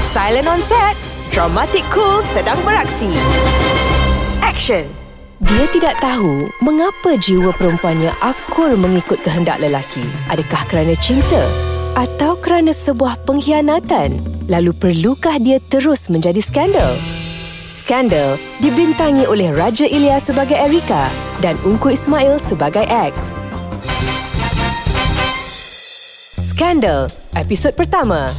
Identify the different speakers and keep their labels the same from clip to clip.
Speaker 1: Silent on set. Dramatic cool sedang beraksi. Action. Dia tidak tahu mengapa jiwa perempuannya akur mengikut kehendak lelaki. Adakah kerana cinta atau kerana sebuah pengkhianatan? Lalu perlukah dia terus menjadi skandal? Skandal dibintangi oleh Raja Ilya sebagai Erika dan Ungku Ismail sebagai X. Skandal, episod pertama.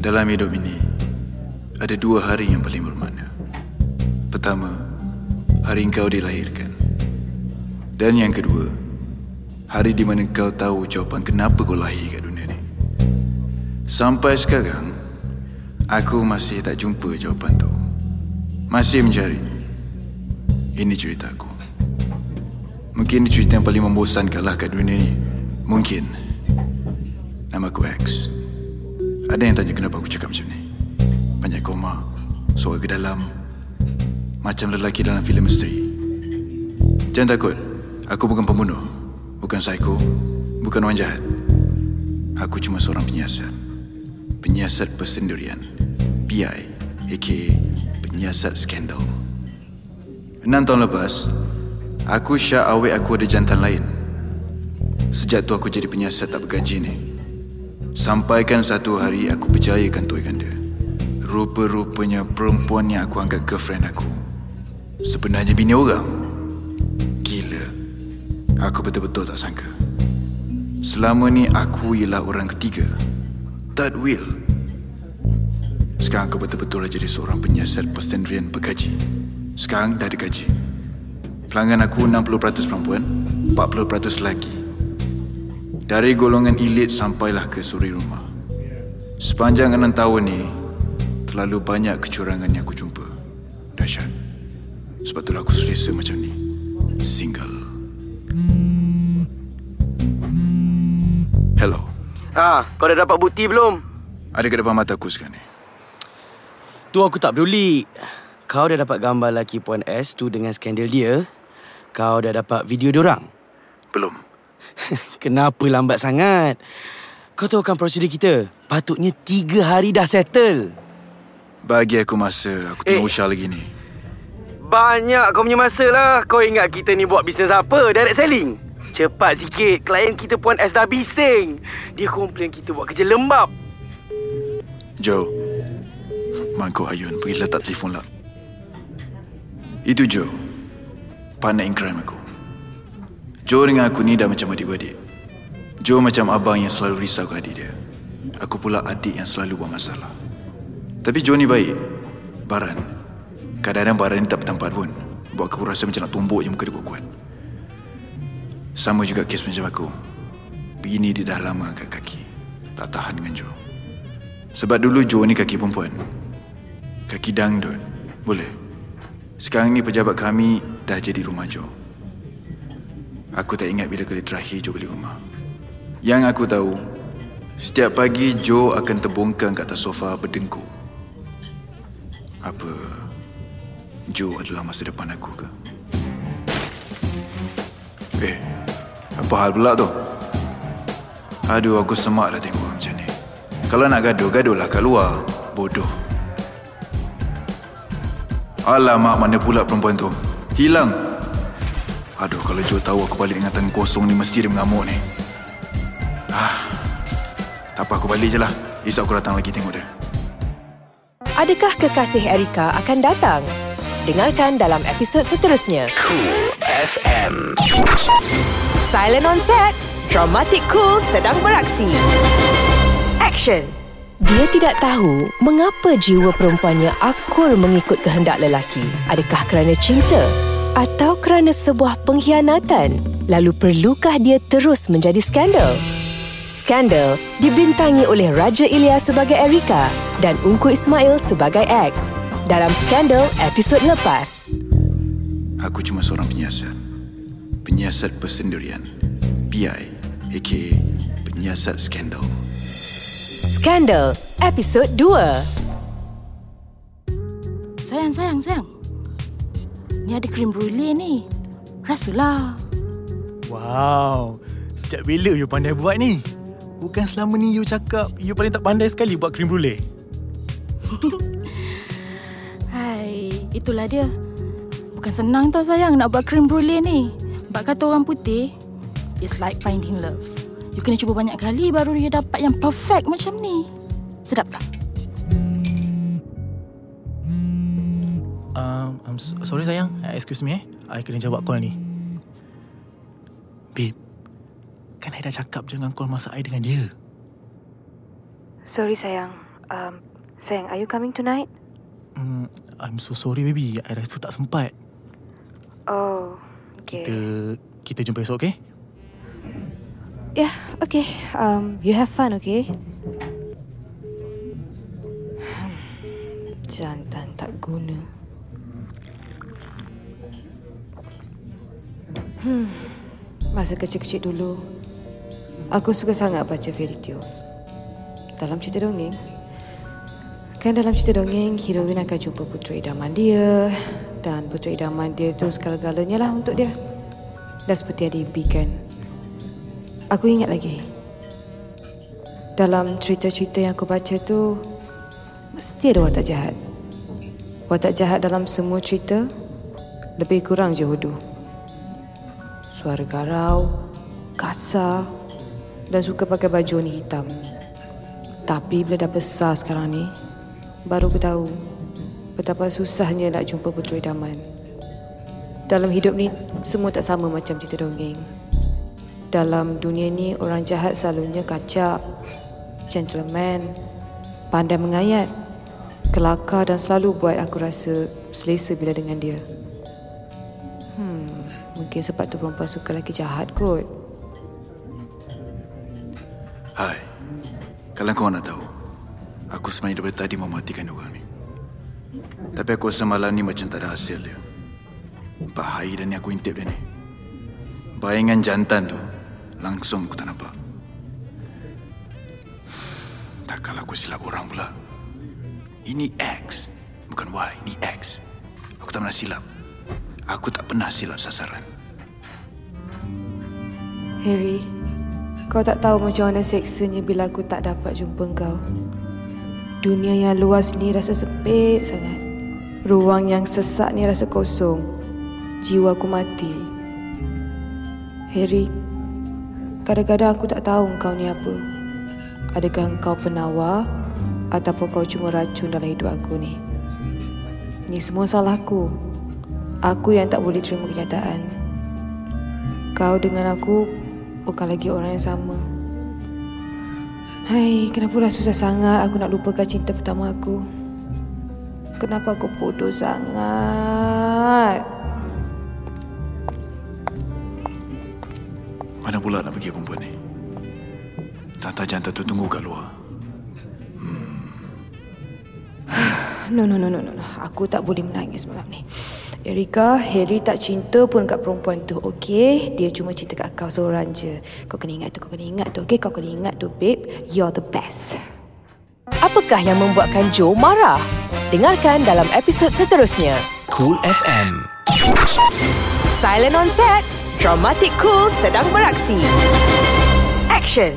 Speaker 2: Dalam hidup ini, ada dua hari yang paling bermakna. Pertama, hari engkau dilahirkan. Dan yang kedua, hari di mana kau tahu jawapan kenapa kau lahir kat dunia ni. Sampai sekarang, aku masih tak jumpa jawapan tu. Masih mencari. Ini cerita aku. Mungkin cerita yang paling membosankan lah kat dunia ni. Mungkin. Nama aku X. Ada yang tanya kenapa aku cakap macam ni. Banyak koma, suara ke dalam, macam lelaki dalam filem misteri. Jangan takut, aku bukan pembunuh, bukan psycho, bukan orang jahat. Aku cuma seorang penyiasat. Penyiasat persendirian. PI, aka penyiasat skandal. Enam tahun lepas, aku syak awet aku ada jantan lain. Sejak tu aku jadi penyiasat tak bergaji ni. Sampaikan satu hari aku percayakan tuikan dia. Rupa-rupanya perempuan yang aku anggap girlfriend aku. Sebenarnya bini orang. Gila. Aku betul-betul tak sangka. Selama ni aku ialah orang ketiga. Third wheel. Sekarang aku betul-betul jadi seorang penyiasat persendirian bergaji. Sekarang dah ada gaji. Pelanggan aku 60% perempuan, 40% lelaki. Dari golongan elit sampailah ke suri rumah. Sepanjang enam tahun ni, terlalu banyak kecurangan yang aku jumpa. Dahsyat. Sebab itulah aku selesa macam ni. Single. Hello.
Speaker 3: Ah, kau dah dapat bukti belum?
Speaker 2: Ada ke depan mata aku sekarang ni?
Speaker 3: Tu aku tak peduli. Kau dah dapat gambar laki Puan S tu dengan skandal dia. Kau dah dapat video diorang.
Speaker 2: Belum.
Speaker 3: Kenapa lambat sangat? Kau tahu kan prosedur kita? Patutnya tiga hari dah settle.
Speaker 2: Bagi aku masa, aku tengah
Speaker 3: Eh.
Speaker 2: usah lagi ni.
Speaker 3: Banyak kau punya masa lah. Kau ingat kita ni buat bisnes apa? Direct selling? Cepat sikit. Klien kita Puan S dah bising. Dia komplain kita buat kerja lembab.
Speaker 2: Joe. Mangkuk Ayun, pergi letak telefon lah. Itu Joe. Partner in crime aku. Joe dengan aku ni dah macam adik-beradik. Joe macam abang yang selalu risau ke adik dia. Aku pula adik yang selalu buat masalah. Tapi Joe ni baik. Baran. Kadang-kadang Baran ni tak bertempat pun. Buat aku rasa macam nak tumbuk je muka dia kuat-kuat. Sama juga kes macam aku. Bini dia dah lama angkat kaki. Tak tahan dengan Joe. Sebab dulu Joe ni kaki perempuan. Kaki dangdut. Boleh. Sekarang ni pejabat kami dah jadi rumah Joe. Aku tak ingat bila kali terakhir Joe beli rumah. Yang aku tahu, setiap pagi Joe akan terbongkang kat atas sofa berdengkur. Apa Joe adalah masa depan aku ke? Eh, apa hal pula tu? Aduh, aku semak dah tengok macam ni. Kalau nak gaduh, gaduhlah kat luar. Bodoh. Alamak, mana pula perempuan tu? Hilang. Aduh, kalau Joe tahu aku balik dengan tangan kosong ni, mesti dia mengamuk ni. Ah, tak apa, aku balik je lah. Esok aku datang lagi tengok dia.
Speaker 1: Adakah kekasih Erika akan datang? Dengarkan dalam episod seterusnya.
Speaker 4: Cool FM.
Speaker 1: Silent on set. Dramatic cool sedang beraksi. Action. Dia tidak tahu mengapa jiwa perempuannya akur mengikut kehendak lelaki. Adakah kerana cinta atau kerana sebuah pengkhianatan? Lalu perlukah dia terus menjadi skandal? Skandal dibintangi oleh Raja Ilya sebagai Erika dan Ungku Ismail sebagai X. Dalam Skandal episod lepas.
Speaker 2: Aku cuma seorang penyiasat. Penyiasat persendirian. PI, aka penyiasat skandal.
Speaker 1: Skandal episod 2.
Speaker 5: Sayang, sayang, sayang. Ni ada krim brulee ni. Rasalah.
Speaker 6: Wow, sejak bila you pandai buat ni? Bukan selama ni you cakap You paling tak pandai sekali buat krim brulee
Speaker 5: Hai, itulah dia. Bukan senang tau sayang nak buat krim brulee ni. Sebab kata orang putih, it's like finding love. You kena cuba banyak kali baru you dapat yang perfect macam ni. Sedap tak?
Speaker 6: Um, I'm so, Sorry sayang uh, Excuse me eh I kena jawab call ni Babe Kan I dah cakap Jangan call masa I dengan dia
Speaker 7: Sorry sayang. Um, sayang, are you coming tonight?
Speaker 6: Hmm, I'm so sorry baby I rasa tak sempat
Speaker 7: Oh, okay.
Speaker 6: Kita Kita jumpa esok okay
Speaker 7: Yeah, okay. Um, you have fun, okay? Hmm, Jantan tak guna. Hmm, masa kecil-kecil dulu, aku suka sangat baca fairy tales. Dalam cerita dongeng, kan dalam cerita dongeng, heroin akan jumpa putera idaman dia dan putera idaman dia tu segala-galanya lah untuk dia. Dan seperti yang diimpikan, Aku ingat lagi. Dalam cerita-cerita yang aku baca tu, mesti ada watak jahat. Watak jahat dalam semua cerita, lebih kurang je hodoh. Suara garau, kasar dan suka pakai baju warna hitam. Tapi bila dah besar sekarang ni, baru aku tahu betapa susahnya nak jumpa putera idaman. Dalam hidup ni, semua tak sama macam cerita dongeng. Dalam dunia ni orang jahat selalunya kacak, gentleman, pandai mengayat, kelakar dan selalu buat aku rasa selesa bila dengan dia. Mungkin sebab tu perempuan suka lelaki jahat kot.
Speaker 2: Hai. Kalau kau nak tahu, aku sebenarnya daripada tadi mau matikan orang ni. Tapi aku rasa malam ni macam tak ada hasil dia. Bahaya dah ni aku intip dia ni. Bayangan jantan tu, langsung aku tak nampak. Tak kalau aku silap orang pula. Ini X, bukan Y, ini X. Aku tak pernah silap. Aku tak pernah silap sasaran.
Speaker 7: Harry, kau tak tahu macam mana seksanya bila aku tak dapat jumpa kau. Dunia yang luas ni rasa sempit sangat. Ruang yang sesak ni rasa kosong. Jiwa aku mati. Harry, kadang-kadang aku tak tahu kau ni apa. Adakah kau penawar ataupun kau cuma racun dalam hidup aku ni? Ni semua salahku. Aku yang tak boleh terima kenyataan. Kau dengan aku bukan lagi orang yang sama. Hai, kenapa dah susah sangat aku nak lupakan cinta pertama aku? Kenapa aku bodoh sangat?
Speaker 2: Mana pula nak pergi perempuan ni? Tata jantan tu tunggu kat luar.
Speaker 7: No, no, no, no, no. no. Aku tak boleh menangis malam ni. Erika, Harry tak cinta pun kat perempuan tu, okey? Dia cuma cinta kat kau seorang je. Kau kena ingat tu, kau kena ingat tu, okey? Kau kena ingat tu, babe. You're the best.
Speaker 1: Apakah yang membuatkan Joe marah? Dengarkan dalam episod seterusnya.
Speaker 4: Cool FM.
Speaker 1: Silent on set. Dramatic Cool sedang beraksi. Action.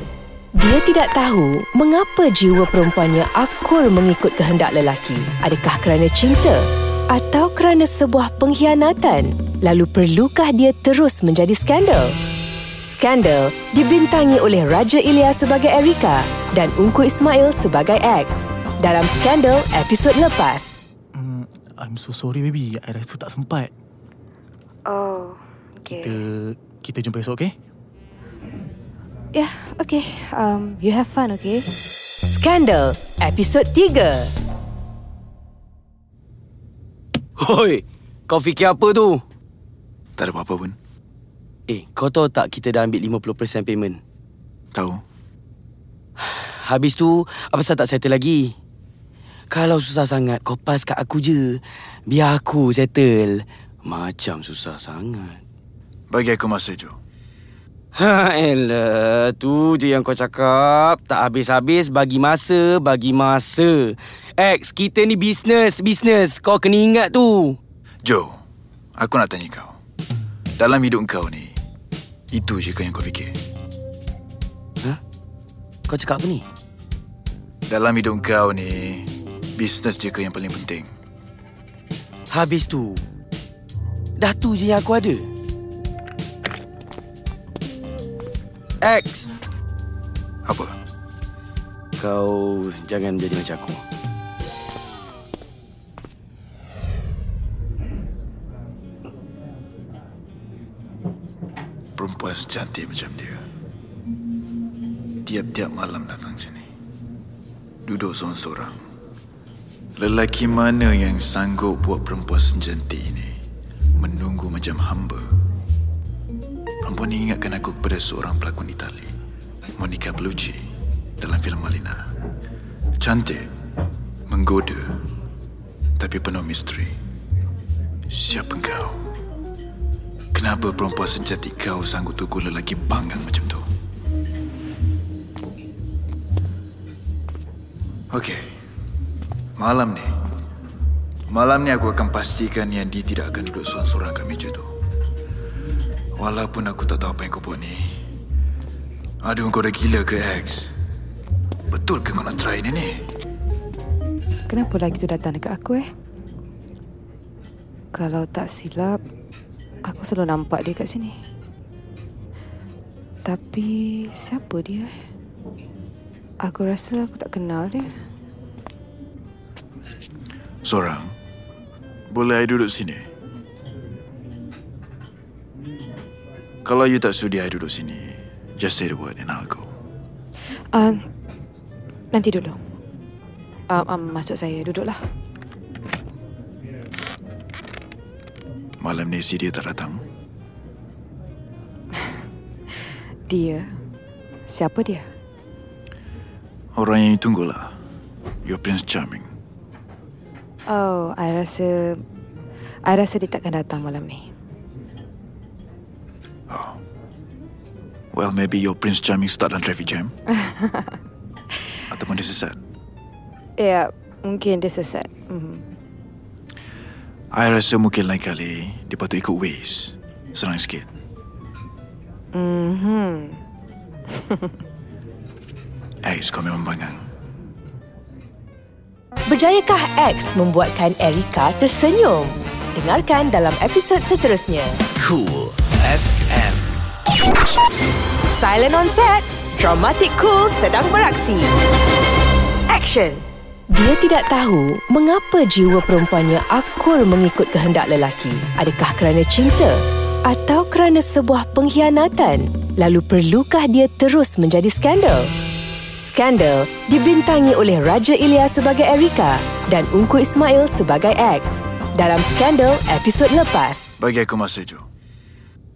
Speaker 1: Dia tidak tahu mengapa jiwa perempuannya akur mengikut kehendak lelaki. Adakah kerana cinta atau kerana sebuah pengkhianatan? Lalu perlukah dia terus menjadi skandal? Skandal dibintangi oleh Raja Ilya sebagai Erika dan Ungku Ismail sebagai X. Dalam Skandal episod lepas.
Speaker 6: hmm, I'm so sorry baby I rasa tak sempat
Speaker 7: Oh,
Speaker 6: Kita
Speaker 7: okay.
Speaker 6: Kita jumpa esok okay
Speaker 7: Yeah, okay. Um, you have fun, okay?
Speaker 1: Skandal episod 3.
Speaker 3: Hoi, kau fikir apa tu?
Speaker 2: Tak ada apa-apa pun.
Speaker 3: Eh, kau tahu tak kita dah ambil 50% payment?
Speaker 2: Tahu?
Speaker 3: Habis tu, apa pasal tak settle lagi? Kalau susah sangat, kau pas kat aku je. Biar aku settle. Macam susah sangat.
Speaker 2: Bagi aku masa, Joe.
Speaker 3: Ha, elah. Tu je yang kau cakap. Tak habis-habis bagi masa, bagi masa. X, kita ni bisnes, bisnes. Kau kena ingat tu.
Speaker 2: Joe, aku nak tanya kau. Dalam hidup kau ni, itu je kau yang kau fikir?
Speaker 3: Kau cakap apa ni?
Speaker 2: Dalam hidup kau ni, bisnes je ke yang paling penting?
Speaker 3: Habis tu. Dah tu je yang aku ada. X.
Speaker 2: Apa?
Speaker 3: Kau jangan jadi macam aku.
Speaker 2: Perempuan secantik macam dia. Tiap-tiap malam datang sini. Duduk seorang-seorang. Lelaki mana yang sanggup buat perempuan secantik ini menunggu macam hamba? Perempuan ini ingatkan aku kepada seorang pelakon Itali, Monica Bellucci, dalam filem Malina. Cantik, menggoda, tapi penuh misteri. Siapa kau? Kenapa perempuan secantik kau sanggup tunggu lelaki panggang macam tu? Okey. Malam ni. Malam ni aku akan pastikan yang dia tidak akan duduk seorang-seorang kat meja tu. Walaupun aku tak tahu apa yang kau buat ni. Aduh, kau dah gila ke, X? Betul ke kau nak try ni ni?
Speaker 7: Kenapa lagi tu datang dekat aku eh? Kalau tak silap, aku selalu nampak dia kat sini. Tapi siapa dia? eh? Aku rasa aku tak kenal dia.
Speaker 2: Seorang. Boleh I duduk sini? Kalau you tak sudi I duduk sini, just say the word and I'll go.
Speaker 7: Uh, nanti dulu. Uh, um, masuk saya, duduklah.
Speaker 2: Malam ni si dia tak datang.
Speaker 7: Dia, siapa dia?
Speaker 2: Orang yang you tunggulah. Your Prince Charming.
Speaker 7: Oh, I rasa... I rasa dia takkan datang malam ni.
Speaker 2: Well, maybe your Prince Charming start on traffic jam. Ataupun dia sesat.
Speaker 7: Ya, mungkin dia sesat. Mm.
Speaker 2: I rasa mungkin lain kali dia patut ikut Waze. Senang sikit.
Speaker 7: Mm-hmm.
Speaker 2: Ais, kau memang bangang.
Speaker 1: Berjayakah X membuatkan Erika tersenyum? Dengarkan dalam episod seterusnya.
Speaker 4: Cool FM.
Speaker 1: Silent on set. Dramatic Cool sedang beraksi. Action. Dia tidak tahu mengapa jiwa perempuannya akur mengikut kehendak lelaki. Adakah kerana cinta atau kerana sebuah pengkhianatan? Lalu perlukah dia terus menjadi skandal? Skandal dibintangi oleh Raja Ilya sebagai Erika dan Ungku Ismail sebagai X. Dalam Skandal episod lepas.
Speaker 2: Bagi aku masa, Jo.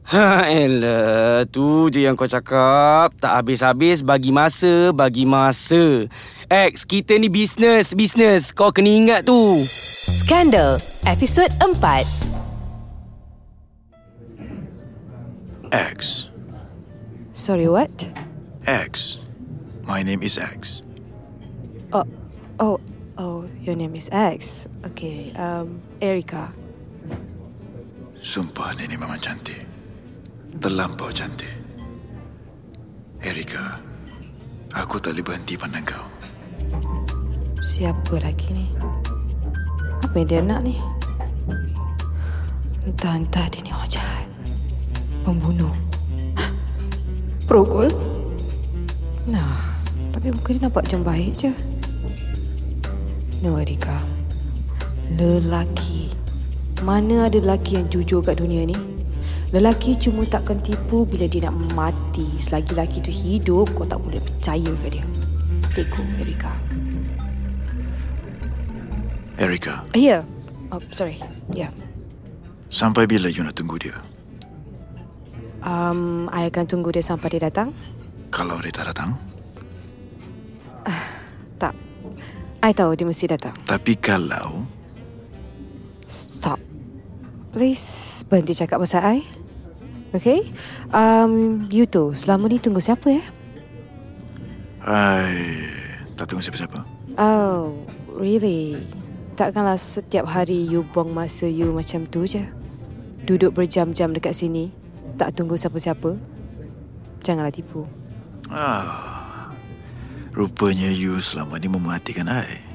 Speaker 3: Ha, elah, tu je yang kau cakap. Tak habis-habis bagi masa, bagi masa. X, kita ni bisnes, bisnes. Kau kena ingat tu.
Speaker 1: Skandal episod 4.
Speaker 2: X.
Speaker 7: Sorry, what?
Speaker 2: X. My name is X.
Speaker 7: Oh, oh, oh, your name is X. Okay, um, Erika.
Speaker 2: Sumpah nenek memang cantik. Terlampau cantik. Erika, aku tak boleh berhenti pandang kau.
Speaker 7: Siapa lagi ni? Apa yang dia nak ni? Entah-entah dia ni orang jahat. Pembunuh. Perogol? Nah, tapi muka dia nampak macam baik je. No, Erika. Lelaki. Mana ada lelaki yang jujur kat dunia ni? Lelaki cuma takkan tipu bila dia nak mati. Selagi lelaki tu hidup, kau tak boleh percaya ke dia. Stay cool, Erika.
Speaker 2: Erika,
Speaker 7: Ya. Yeah. Oh, sorry. Ya. Yeah.
Speaker 2: sampai bila you nak tunggu dia?
Speaker 7: Um, I akan tunggu dia sampai dia datang.
Speaker 2: Kalau dia tak datang?
Speaker 7: Tak. I tahu dia mesti datang.
Speaker 2: Tapi kalau...
Speaker 7: Stop. Please berhenti cakap pasal I. Okay? Um, you tu, selama ni tunggu siapa ya?
Speaker 2: I tak tunggu siapa-siapa.
Speaker 7: Oh, really? Takkanlah setiap hari you buang masa you macam tu je? Duduk berjam-jam dekat sini, tak tunggu siapa-siapa? Janganlah tipu.
Speaker 2: Ah, Rupanya you selama ni memerhatikan I.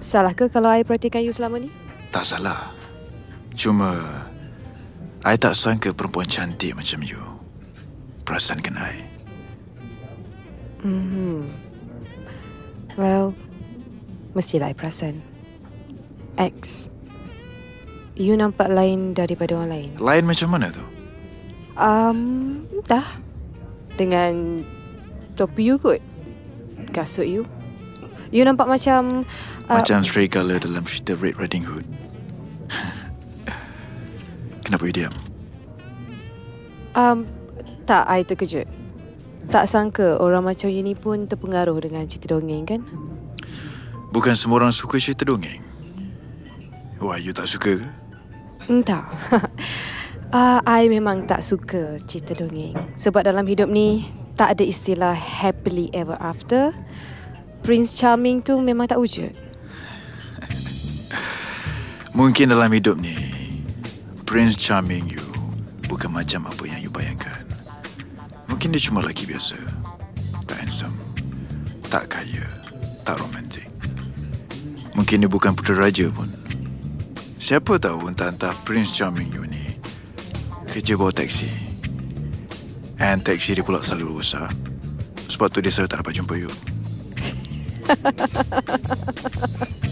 Speaker 7: Salah ke kalau I perhatikan you selama ni?
Speaker 2: Tak salah. Cuma, I tak sangka perempuan cantik macam you. Perasankan I.
Speaker 7: Mm-hmm. Well, mestilah I perasan. X, you nampak lain daripada orang lain.
Speaker 2: Lain macam mana tu?
Speaker 7: Um, entah. Dengan topi you kot. Kasut you. You nampak macam... Uh,
Speaker 2: Macam stray color dalam cerita Red Riding Hood. Kenapa you diam?
Speaker 7: Um, tak, I terkejut. Tak sangka orang macam you ni pun terpengaruh dengan cerita dongeng kan?
Speaker 2: Bukan semua orang suka cerita dongeng. Wah, you tak suka ke?
Speaker 7: Entah. uh, I memang tak suka cerita dongeng. Sebab dalam hidup ni, tak ada istilah happily ever after. Prince Charming tu memang tak wujud.
Speaker 2: Mungkin dalam hidup ni, Prince Charming you bukan macam apa yang you bayangkan. Mungkin dia cuma lelaki biasa. Tak handsome. Tak kaya. Tak romantik. Mungkin dia bukan putera raja pun. Siapa tahu entah-entah Prince Charming you ni kerja bawa taksi. And taksi dia pula selalu rosak. Sebab tu dia selalu tak dapat jumpa you.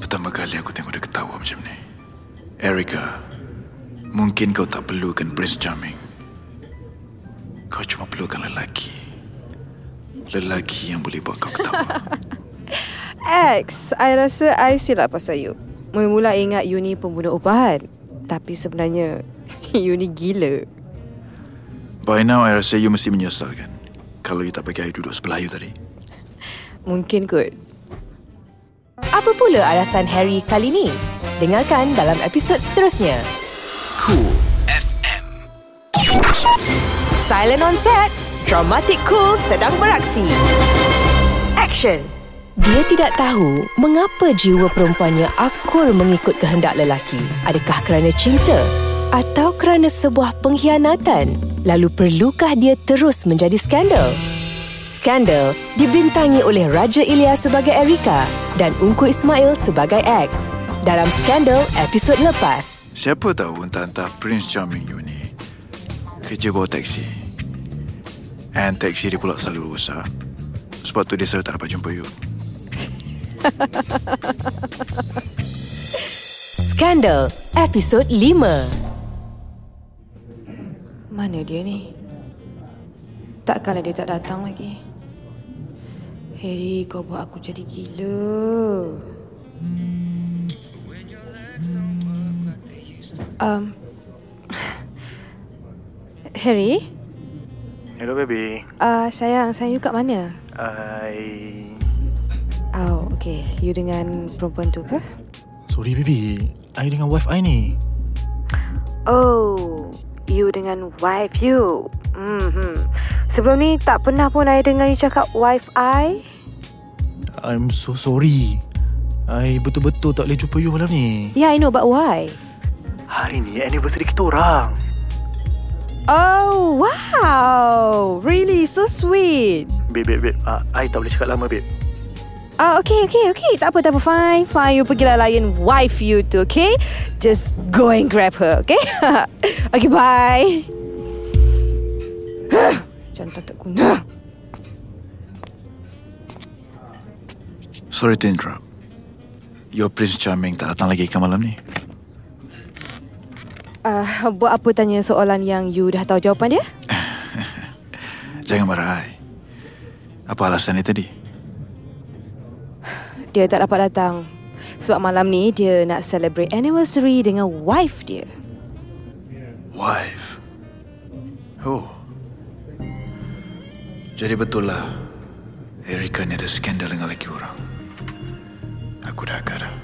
Speaker 2: Pertama kali aku tengok dia ketawa macam ni. Erica, mungkin kau tak perlukan Prince Charming. Kau cuma perlukan lelaki. Lelaki yang boleh buat kau ketawa.
Speaker 7: X, I rasa I silap pasal you. Mula-mula ingat you ni pembunuh upahan. Tapi sebenarnya, you ni gila.
Speaker 2: By now, I rasa you mesti menyesal kan? Kalau you tak bagi I duduk sebelah you tadi.
Speaker 7: Mungkin kot.
Speaker 1: Apa pula alasan Harry kali ni? Dengarkan dalam episod seterusnya.
Speaker 4: Cool FM.
Speaker 1: Silent on set. Dramatic Cool sedang beraksi. Action. Dia tidak tahu mengapa jiwa perempuannya akur mengikut kehendak lelaki. Adakah kerana cinta atau kerana sebuah pengkhianatan? Lalu perlukah dia terus menjadi skandal? Skandal dibintangi oleh Raja Ilya sebagai Erika dan Ungku Ismail sebagai X. Dalam Skandal episod lepas.
Speaker 2: Siapa tahu entah-entah Prince Charming you ni kerja bawa taksi. And taksi dia pula selalu rosak. Sebab tu dia selalu tak dapat jumpa you.
Speaker 1: Skandal episod 5.
Speaker 7: Mana dia ni? Takkanlah dia tak datang lagi? Harry, kau buat aku jadi gila. Um, Harry?
Speaker 6: Hello baby.
Speaker 7: Uh, sayang, sayang you kat mana?
Speaker 6: I
Speaker 7: Oh, okay. You dengan perempuan tu ke?
Speaker 6: Sorry baby. I dengan wife I ni.
Speaker 7: Oh, you dengan wife you. Hmm. Sebelum ni tak pernah pun I dengar you cakap wife I.
Speaker 6: I'm so sorry. I betul-betul tak boleh jumpa you malam ni.
Speaker 7: Yeah, I know, but why?
Speaker 6: Hari ni anniversary kita orang.
Speaker 7: Oh, wow. Really, so sweet.
Speaker 6: Babe, babe, babe. Uh, I tak boleh cakap lama, babe.
Speaker 7: Ah, okay, okay, okay. Tak apa, tak apa. Fine, fine. You pergilah layan wife you tu, okay? Just go and grab her, okay? okay, bye. Jantan tak guna.
Speaker 2: Sorry to interrupt. Your Prince Charming tak datang lagi ke malam ni?
Speaker 7: Uh, buat apa tanya soalan yang you dah tahu jawapan dia?
Speaker 2: Jangan marah. Apa alasan dia tadi?
Speaker 7: Dia tak dapat datang. Sebab malam ni dia nak celebrate anniversary dengan wife dia.
Speaker 2: Wife. Oh. Jadi betul lah. Erika ni ada skandal dengan lelaki orang. Aku dah agak dah.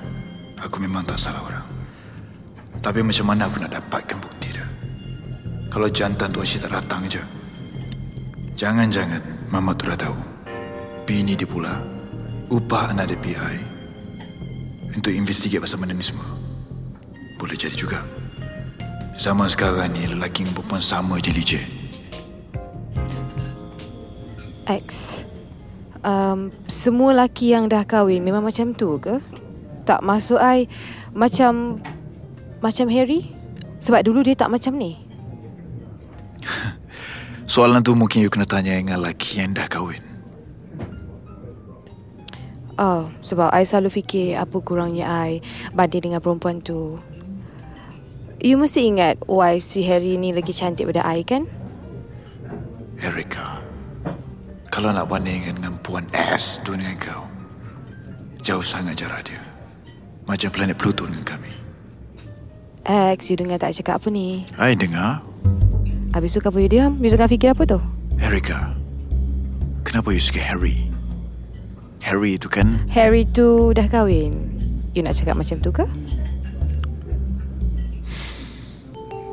Speaker 2: Aku memang tak salah orang. Tapi macam mana aku nak dapatkan bukti dia? Kalau jantan tu asyik tak datang je. Jangan-jangan Mama tu dah tahu. Bini dia pula upah anak dia PI. untuk investigate pasal benda ni semua. Boleh jadi juga. Zaman sekarang ni lelaki dan perempuan sama je licin.
Speaker 7: X. Um, semua lelaki yang dah kahwin memang macam tu ke? Tak masuk I macam macam Harry? Sebab dulu dia tak macam ni.
Speaker 2: Soalan tu mungkin you kena tanya dengan lelaki yang dah kahwin.
Speaker 7: Oh, sebab I selalu fikir apa kurangnya I banding dengan perempuan tu. You mesti ingat wife si Harry ni lagi cantik daripada I kan?
Speaker 2: Erika, kalau nak bandingkan dengan Puan S tu dengan kau, jauh sangat jarak dia. Macam planet Pluto dengan kami.
Speaker 7: X, you dengar tak cakap apa ni?
Speaker 2: I dengar,
Speaker 7: Habis tu kenapa you diam? You tengah fikir apa tu?
Speaker 2: Erika, kenapa you suka Harry? Harry itu kan
Speaker 7: Harry tu dah kahwin. You nak cakap macam tu ke?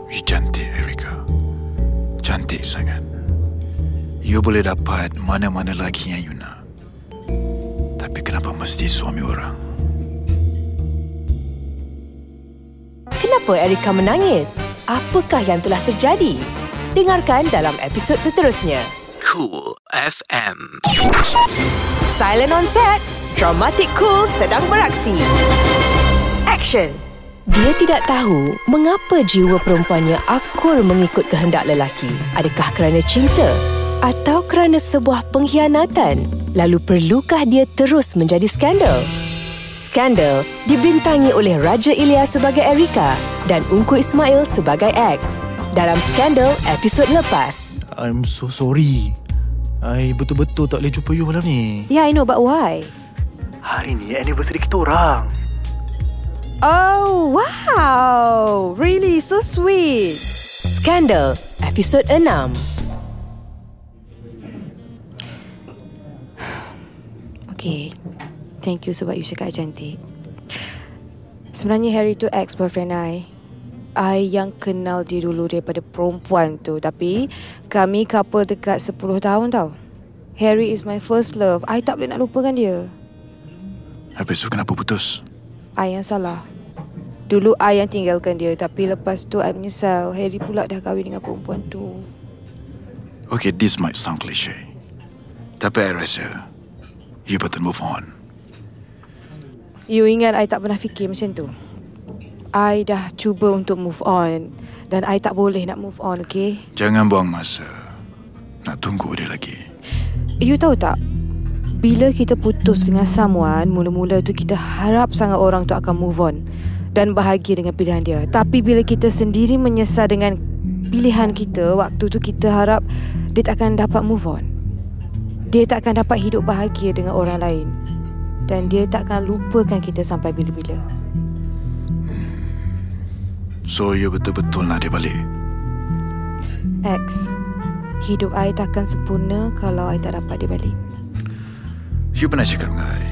Speaker 2: You cantik, Erika. Cantik sangat. You boleh dapat mana-mana lagi yang you nak. Tapi kenapa mesti suami orang?
Speaker 1: Kenapa Erika menangis? Apakah yang telah terjadi? Dengarkan dalam episod seterusnya.
Speaker 4: Cool FM.
Speaker 1: Silent on set. Dramatic Cool sedang beraksi. Action. Dia tidak tahu mengapa jiwa perempuannya akur mengikut kehendak lelaki. Adakah kerana cinta atau kerana sebuah pengkhianatan? Lalu perlukah dia terus menjadi skandal? Skandal dibintangi oleh Raja Ilya sebagai Erika dan Ungku Ismail sebagai X. Dalam Skandal episod lepas.
Speaker 6: I'm so sorry. I betul-betul tak boleh jumpa you malam ni.
Speaker 7: Yeah, I know, but why?
Speaker 6: Hari ni anniversary kita orang.
Speaker 7: Oh, wow! Really, so sweet.
Speaker 1: Skandal episod 6.
Speaker 7: Okay, thank you sebab you cakap cantik. Sebenarnya Harry tu ex-boyfriend I. I yang kenal dia dulu daripada perempuan tu. Tapi kami couple dekat 10 tahun tau. Harry is my first love. I tak boleh nak lupakan dia.
Speaker 2: Habis tu kenapa putus?
Speaker 7: I yang salah. Dulu I yang tinggalkan dia. Tapi lepas tu I menyesal. Harry pula dah kahwin dengan perempuan tu.
Speaker 2: Okay, this might sound cliche. Tapi I rasa you better move on.
Speaker 7: You ingat I tak pernah fikir macam tu? I dah cuba untuk move on. Dan I tak boleh nak move on, okay?
Speaker 2: Jangan buang masa. Nak tunggu dia lagi.
Speaker 7: You tahu tak? Bila kita putus dengan someone, mula-mula tu kita harap sangat orang tu akan move on dan bahagia dengan pilihan dia. Tapi bila kita sendiri menyesal dengan pilihan kita, waktu tu kita harap dia tak akan dapat move on. Dia tak akan dapat hidup bahagia dengan orang lain. Dan dia tak akan lupakan kita sampai bila-bila.
Speaker 2: So, you betul-betul nak dia balik?
Speaker 7: X, hidup I takkan sempurna kalau I tak dapat dia balik.
Speaker 2: You pernah cakap dengan I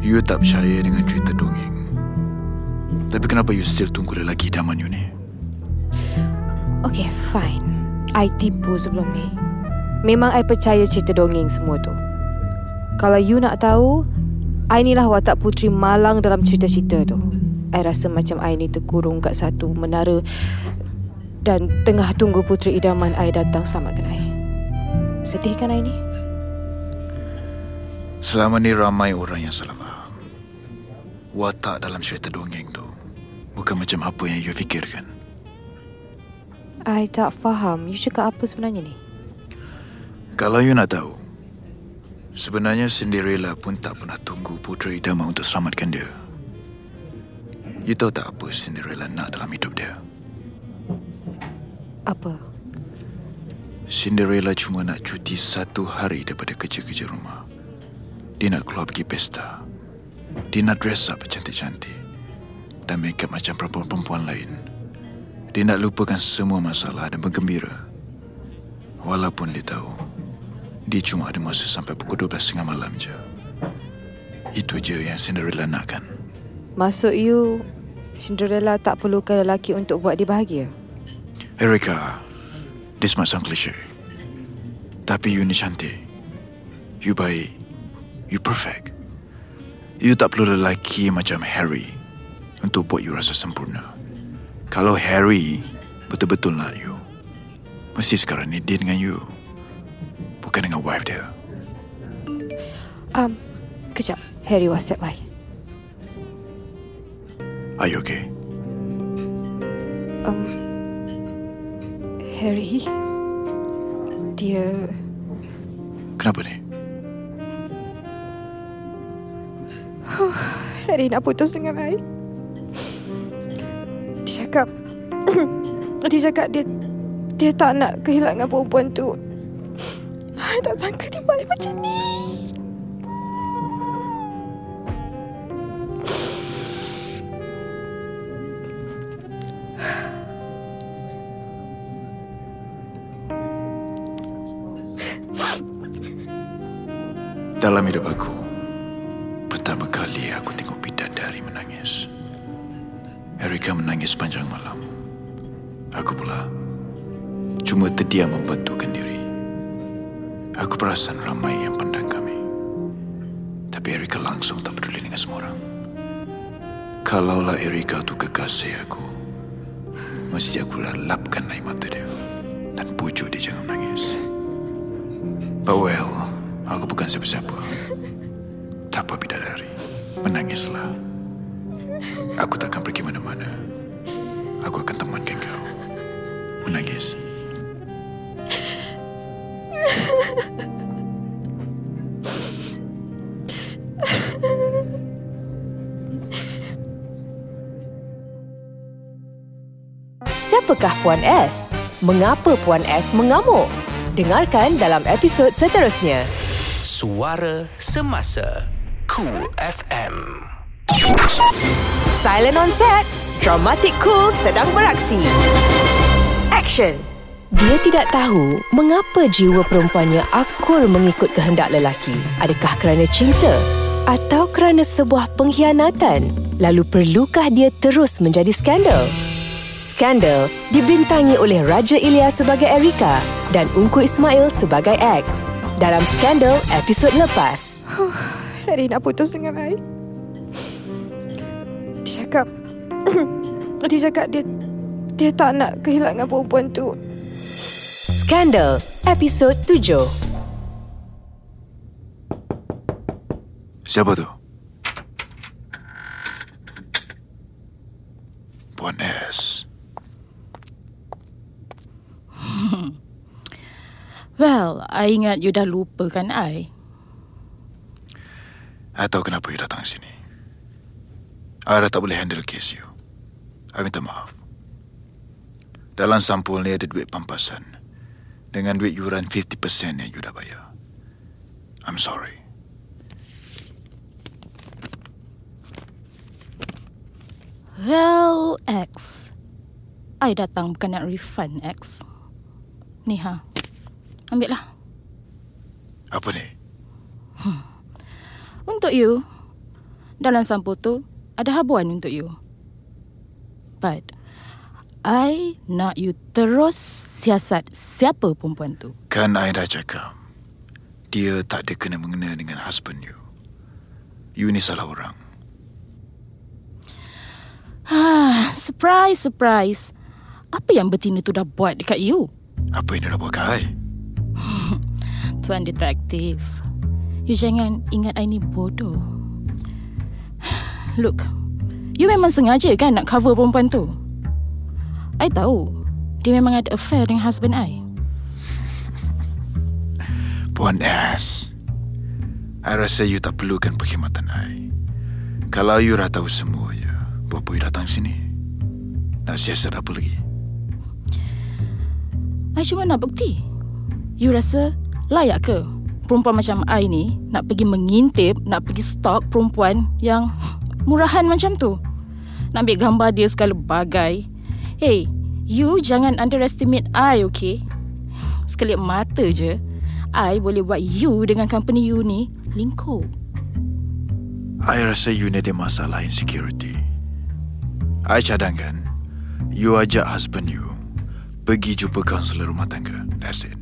Speaker 2: You tak percaya dengan cerita dongeng Tapi kenapa you still tunggu lelaki idaman you ni?
Speaker 7: Okay, fine. I tipu sebelum ni. Memang I percaya cerita dongeng semua tu. Kalau you nak tahu, I ni lah watak putri malang dalam cerita-cerita tu. I rasa macam I ni terkurung kat satu menara dan tengah tunggu putri idaman I datang selamatkan I. Sedih kan I ni?
Speaker 2: Selama ni ramai orang yang salah faham Watak dalam cerita dongeng tu Bukan macam apa yang you fikirkan
Speaker 7: I tak faham. You cakap apa sebenarnya ni?
Speaker 2: Kalau you nak tahu Sebenarnya Cinderella pun tak pernah tunggu puteri idaman untuk selamatkan dia You tahu tak apa Cinderella nak dalam hidup dia?
Speaker 7: Apa?
Speaker 2: Cinderella cuma nak cuti satu hari daripada kerja-kerja rumah. Dia nak keluar pergi pesta. Dia nak dress up cantik-cantik. Dan make up macam perempuan-perempuan lain. Dia nak lupakan semua masalah dan bergembira. Walaupun dia tahu, dia cuma ada masa sampai pukul 12 tengah malam je. Itu je yang Cinderella nak kan?
Speaker 7: Maksud you, Cinderella tak perlukan lelaki untuk buat dia bahagia?
Speaker 2: Erika, this might sound cliche. Tapi you ni cantik. You baik. You perfect. You tak perlu lelaki macam Harry untuk buat you rasa sempurna. Kalau Harry betul-betul nak you, mesti sekarang ni dia dengan you. Bukan dengan wife dia.
Speaker 7: Um, kejap. Harry WhatsApp I.
Speaker 2: Are you okay?
Speaker 7: Um, Harry, dia
Speaker 2: Kenapa ni?
Speaker 7: Harry nak putus dengan I. Dia cakap dia cakap dia dia tak nak kehilangan perempuan tu. I tak sangka dia baik macam ni.
Speaker 1: Puan S? Mengapa Puan S mengamuk? Dengarkan dalam episod seterusnya.
Speaker 4: Suara Semasa Cool FM
Speaker 1: Silent on set. Dramatic Cool sedang beraksi. Action. Dia tidak tahu mengapa jiwa perempuannya akur mengikut kehendak lelaki. Adakah kerana cinta atau kerana sebuah pengkhianatan? Lalu perlukah dia terus menjadi skandal? Skandal dibintangi oleh Raja Ilya sebagai Erika dan Ungku Ismail sebagai X. Dalam Skandal episod lepas.
Speaker 7: Harry nak putus dengan I. Dia cakap dia cakap dia dia tak nak kehilangan perempuan tu.
Speaker 1: Skandal episod 7.
Speaker 2: Siapa tu? Puan S.
Speaker 5: Well, I ingat you dah lupa kan I?
Speaker 2: I tahu kenapa you datang sini. I dah tak boleh handle case you. I minta maaf. Dalam sampul ni ada duit pampasan. Dengan duit yuran 50% yang you dah bayar. I'm sorry.
Speaker 5: Well, X. I datang bukan nak refund, X. Ni ha. Ambil lah.
Speaker 2: Apa ni?
Speaker 5: Untuk you. Dalam sampul tu, ada habuan untuk you. But, I nak you terus siasat siapa perempuan tu.
Speaker 2: Kan I dah cakap. Dia tak ada kena-mengena dengan husband you. You ni salah orang.
Speaker 5: Ah, surprise, surprise. Apa yang betina tu dah buat dekat you?
Speaker 2: Apa yang dia dah buat kat I?
Speaker 5: Tuan detektif. You jangan ingat I ni bodoh. Look, you memang sengaja kan nak cover perempuan tu? I tahu. Dia memang ada affair dengan husband I.
Speaker 2: Puan S. I rasa you tak perlukan perkhidmatan I. Kalau you dah tahu semuanya, buat apa you datang sini? Nak siasat apa lagi?
Speaker 5: I cuma nak bukti. You rasa layak ke perempuan macam I ni nak pergi mengintip, nak pergi stalk perempuan yang murahan macam tu? Nak ambil gambar dia segala bagai. Hey, you jangan underestimate I, okay? Sekelip mata je, I boleh buat you dengan company you ni lingkup.
Speaker 2: I rasa you ni ada masalah insecurity. I cadangkan, you ajak husband you pergi jumpa kaunselor rumah tangga. That's it.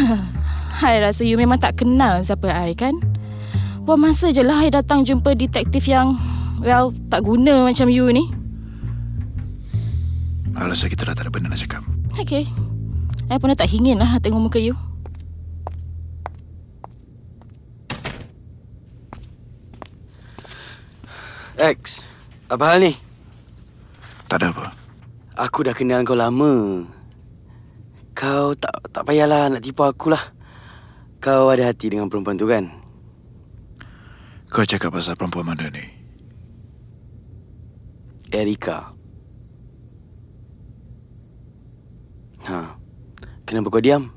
Speaker 5: I rasa you memang tak kenal siapa I kan? Buat masa je lah I datang jumpa detektif yang Well, tak guna macam you ni
Speaker 2: I rasa kita dah tak ada benda nak cakap.
Speaker 5: Okay I pun dah tak ingin lah tengok muka you
Speaker 3: X, apa hal ni?
Speaker 2: Tak ada apa.
Speaker 3: Aku dah kenal kau lama. Kau tak tak payahlah nak tipu aku lah. Kau ada hati dengan perempuan tu kan?
Speaker 2: Kau cakap pasal perempuan mana ni?
Speaker 3: Erika. Ha. Kenapa kau diam?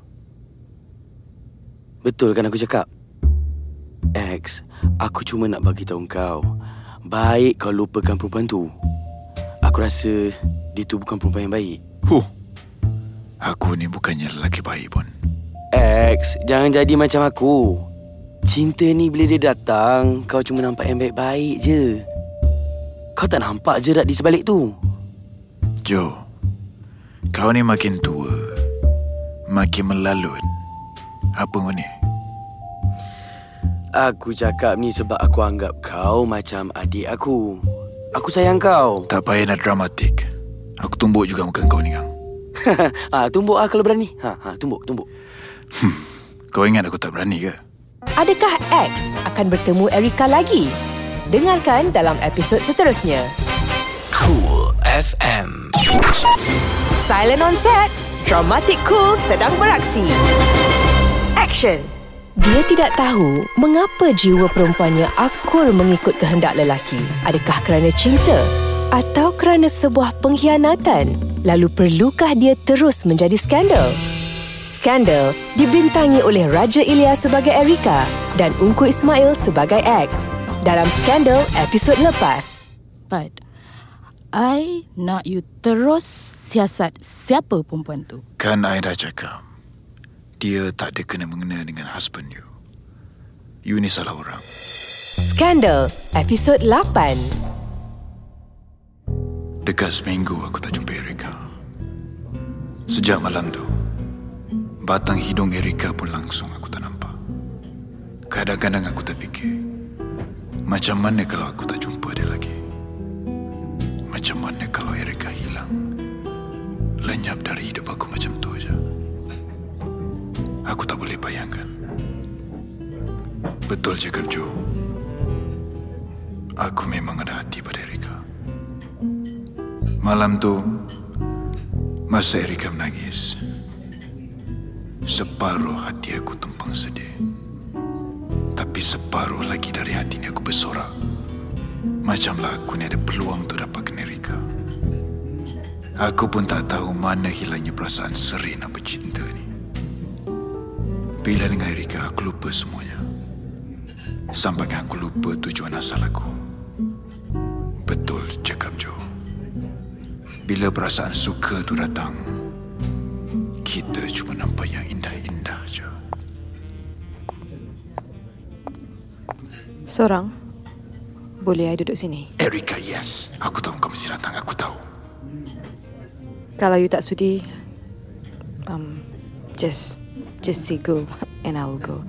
Speaker 3: Betul kan aku cakap? X, aku cuma nak bagi tahu kau. Baik kau lupakan perempuan tu. Aku rasa dia tu bukan perempuan yang baik.
Speaker 2: Huh. Aku ni bukannya lelaki baik pun.
Speaker 3: X, jangan jadi macam aku. Cinta ni bila dia datang, kau cuma nampak yang baik-baik je. Kau tak nampak je di sebalik tu.
Speaker 2: Jo, kau ni makin tua, makin melalut. Apa kau ni?
Speaker 3: Aku cakap ni sebab aku anggap kau macam adik aku. Aku sayang kau.
Speaker 2: Tak payah nak dramatik. Aku tumbuk juga muka kau ni, Kang.
Speaker 3: Ha, tumbuk ah kalau berani. Ha, ha, tumbuk, tumbuk.
Speaker 2: Kau ingat aku tak berani ke?
Speaker 1: Adakah X akan bertemu Erika lagi? Dengarkan dalam episod seterusnya.
Speaker 4: Cool FM.
Speaker 1: Silent on set, dramatic cool sedang beraksi. Action. Dia tidak tahu mengapa jiwa perempuannya akur mengikut kehendak lelaki. Adakah kerana cinta atau kerana sebuah pengkhianatan? Lalu perlukah dia terus menjadi skandal? Skandal dibintangi oleh Raja Ilya sebagai Erika dan Ungku Ismail sebagai X. Dalam Skandal episod lepas.
Speaker 5: But I nak you terus siasat siapa perempuan tu
Speaker 2: Kan I dah cakap. Dia tak ada kena-mengena dengan husband you. You ni salah orang.
Speaker 1: Skandal episod 8.
Speaker 2: Dekat seminggu aku tak jumpa Erika. Sejak malam tu, batang hidung Erika pun langsung aku tak nampak. Kadang-kadang aku terfikir, macam mana kalau aku tak jumpa dia lagi? Macam mana kalau Erika hilang? Lenyap dari hidup aku macam tu aja. Aku tak boleh bayangkan. Betul cakap Joe. Aku memang ada hati pada Erika. Malam tu, masa Erika menangis, separuh hati aku tumpang sedih. Tapi separuh lagi dari hati ni aku bersorak. Macamlah aku ni ada peluang untuk dapatkan Erika. Aku pun tak tahu mana hilangnya perasaan seri nak bercinta ni. Bila dengan Erika, aku lupa semuanya. Sampai aku lupa tujuan asal aku. Betul cakap Joe. Bila perasaan suka tu datang, kita cuma nampak yang indah-indah je.
Speaker 7: Seorang? Boleh I duduk sini?
Speaker 2: Erika, yes. Aku tahu kau mesti datang. Aku tahu.
Speaker 7: Kalau you tak sudi, um, just just say go and I will go.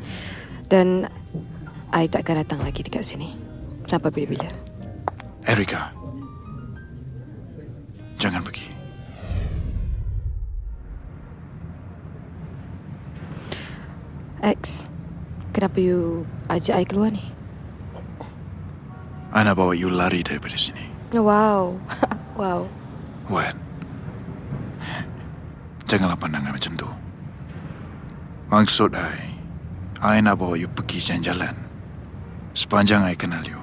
Speaker 7: Dan I takkan datang lagi dekat sini. Sampai bila-bila.
Speaker 2: Erika. Jangan pergi.
Speaker 7: X, kenapa you ajak I keluar ni?
Speaker 2: I nak bawa you lari daripada sini.
Speaker 7: Wow. wow.
Speaker 2: Wan. Janganlah pandangan macam tu. Maksud I, I nak bawa you pergi jalan-jalan. Sepanjang I kenal you,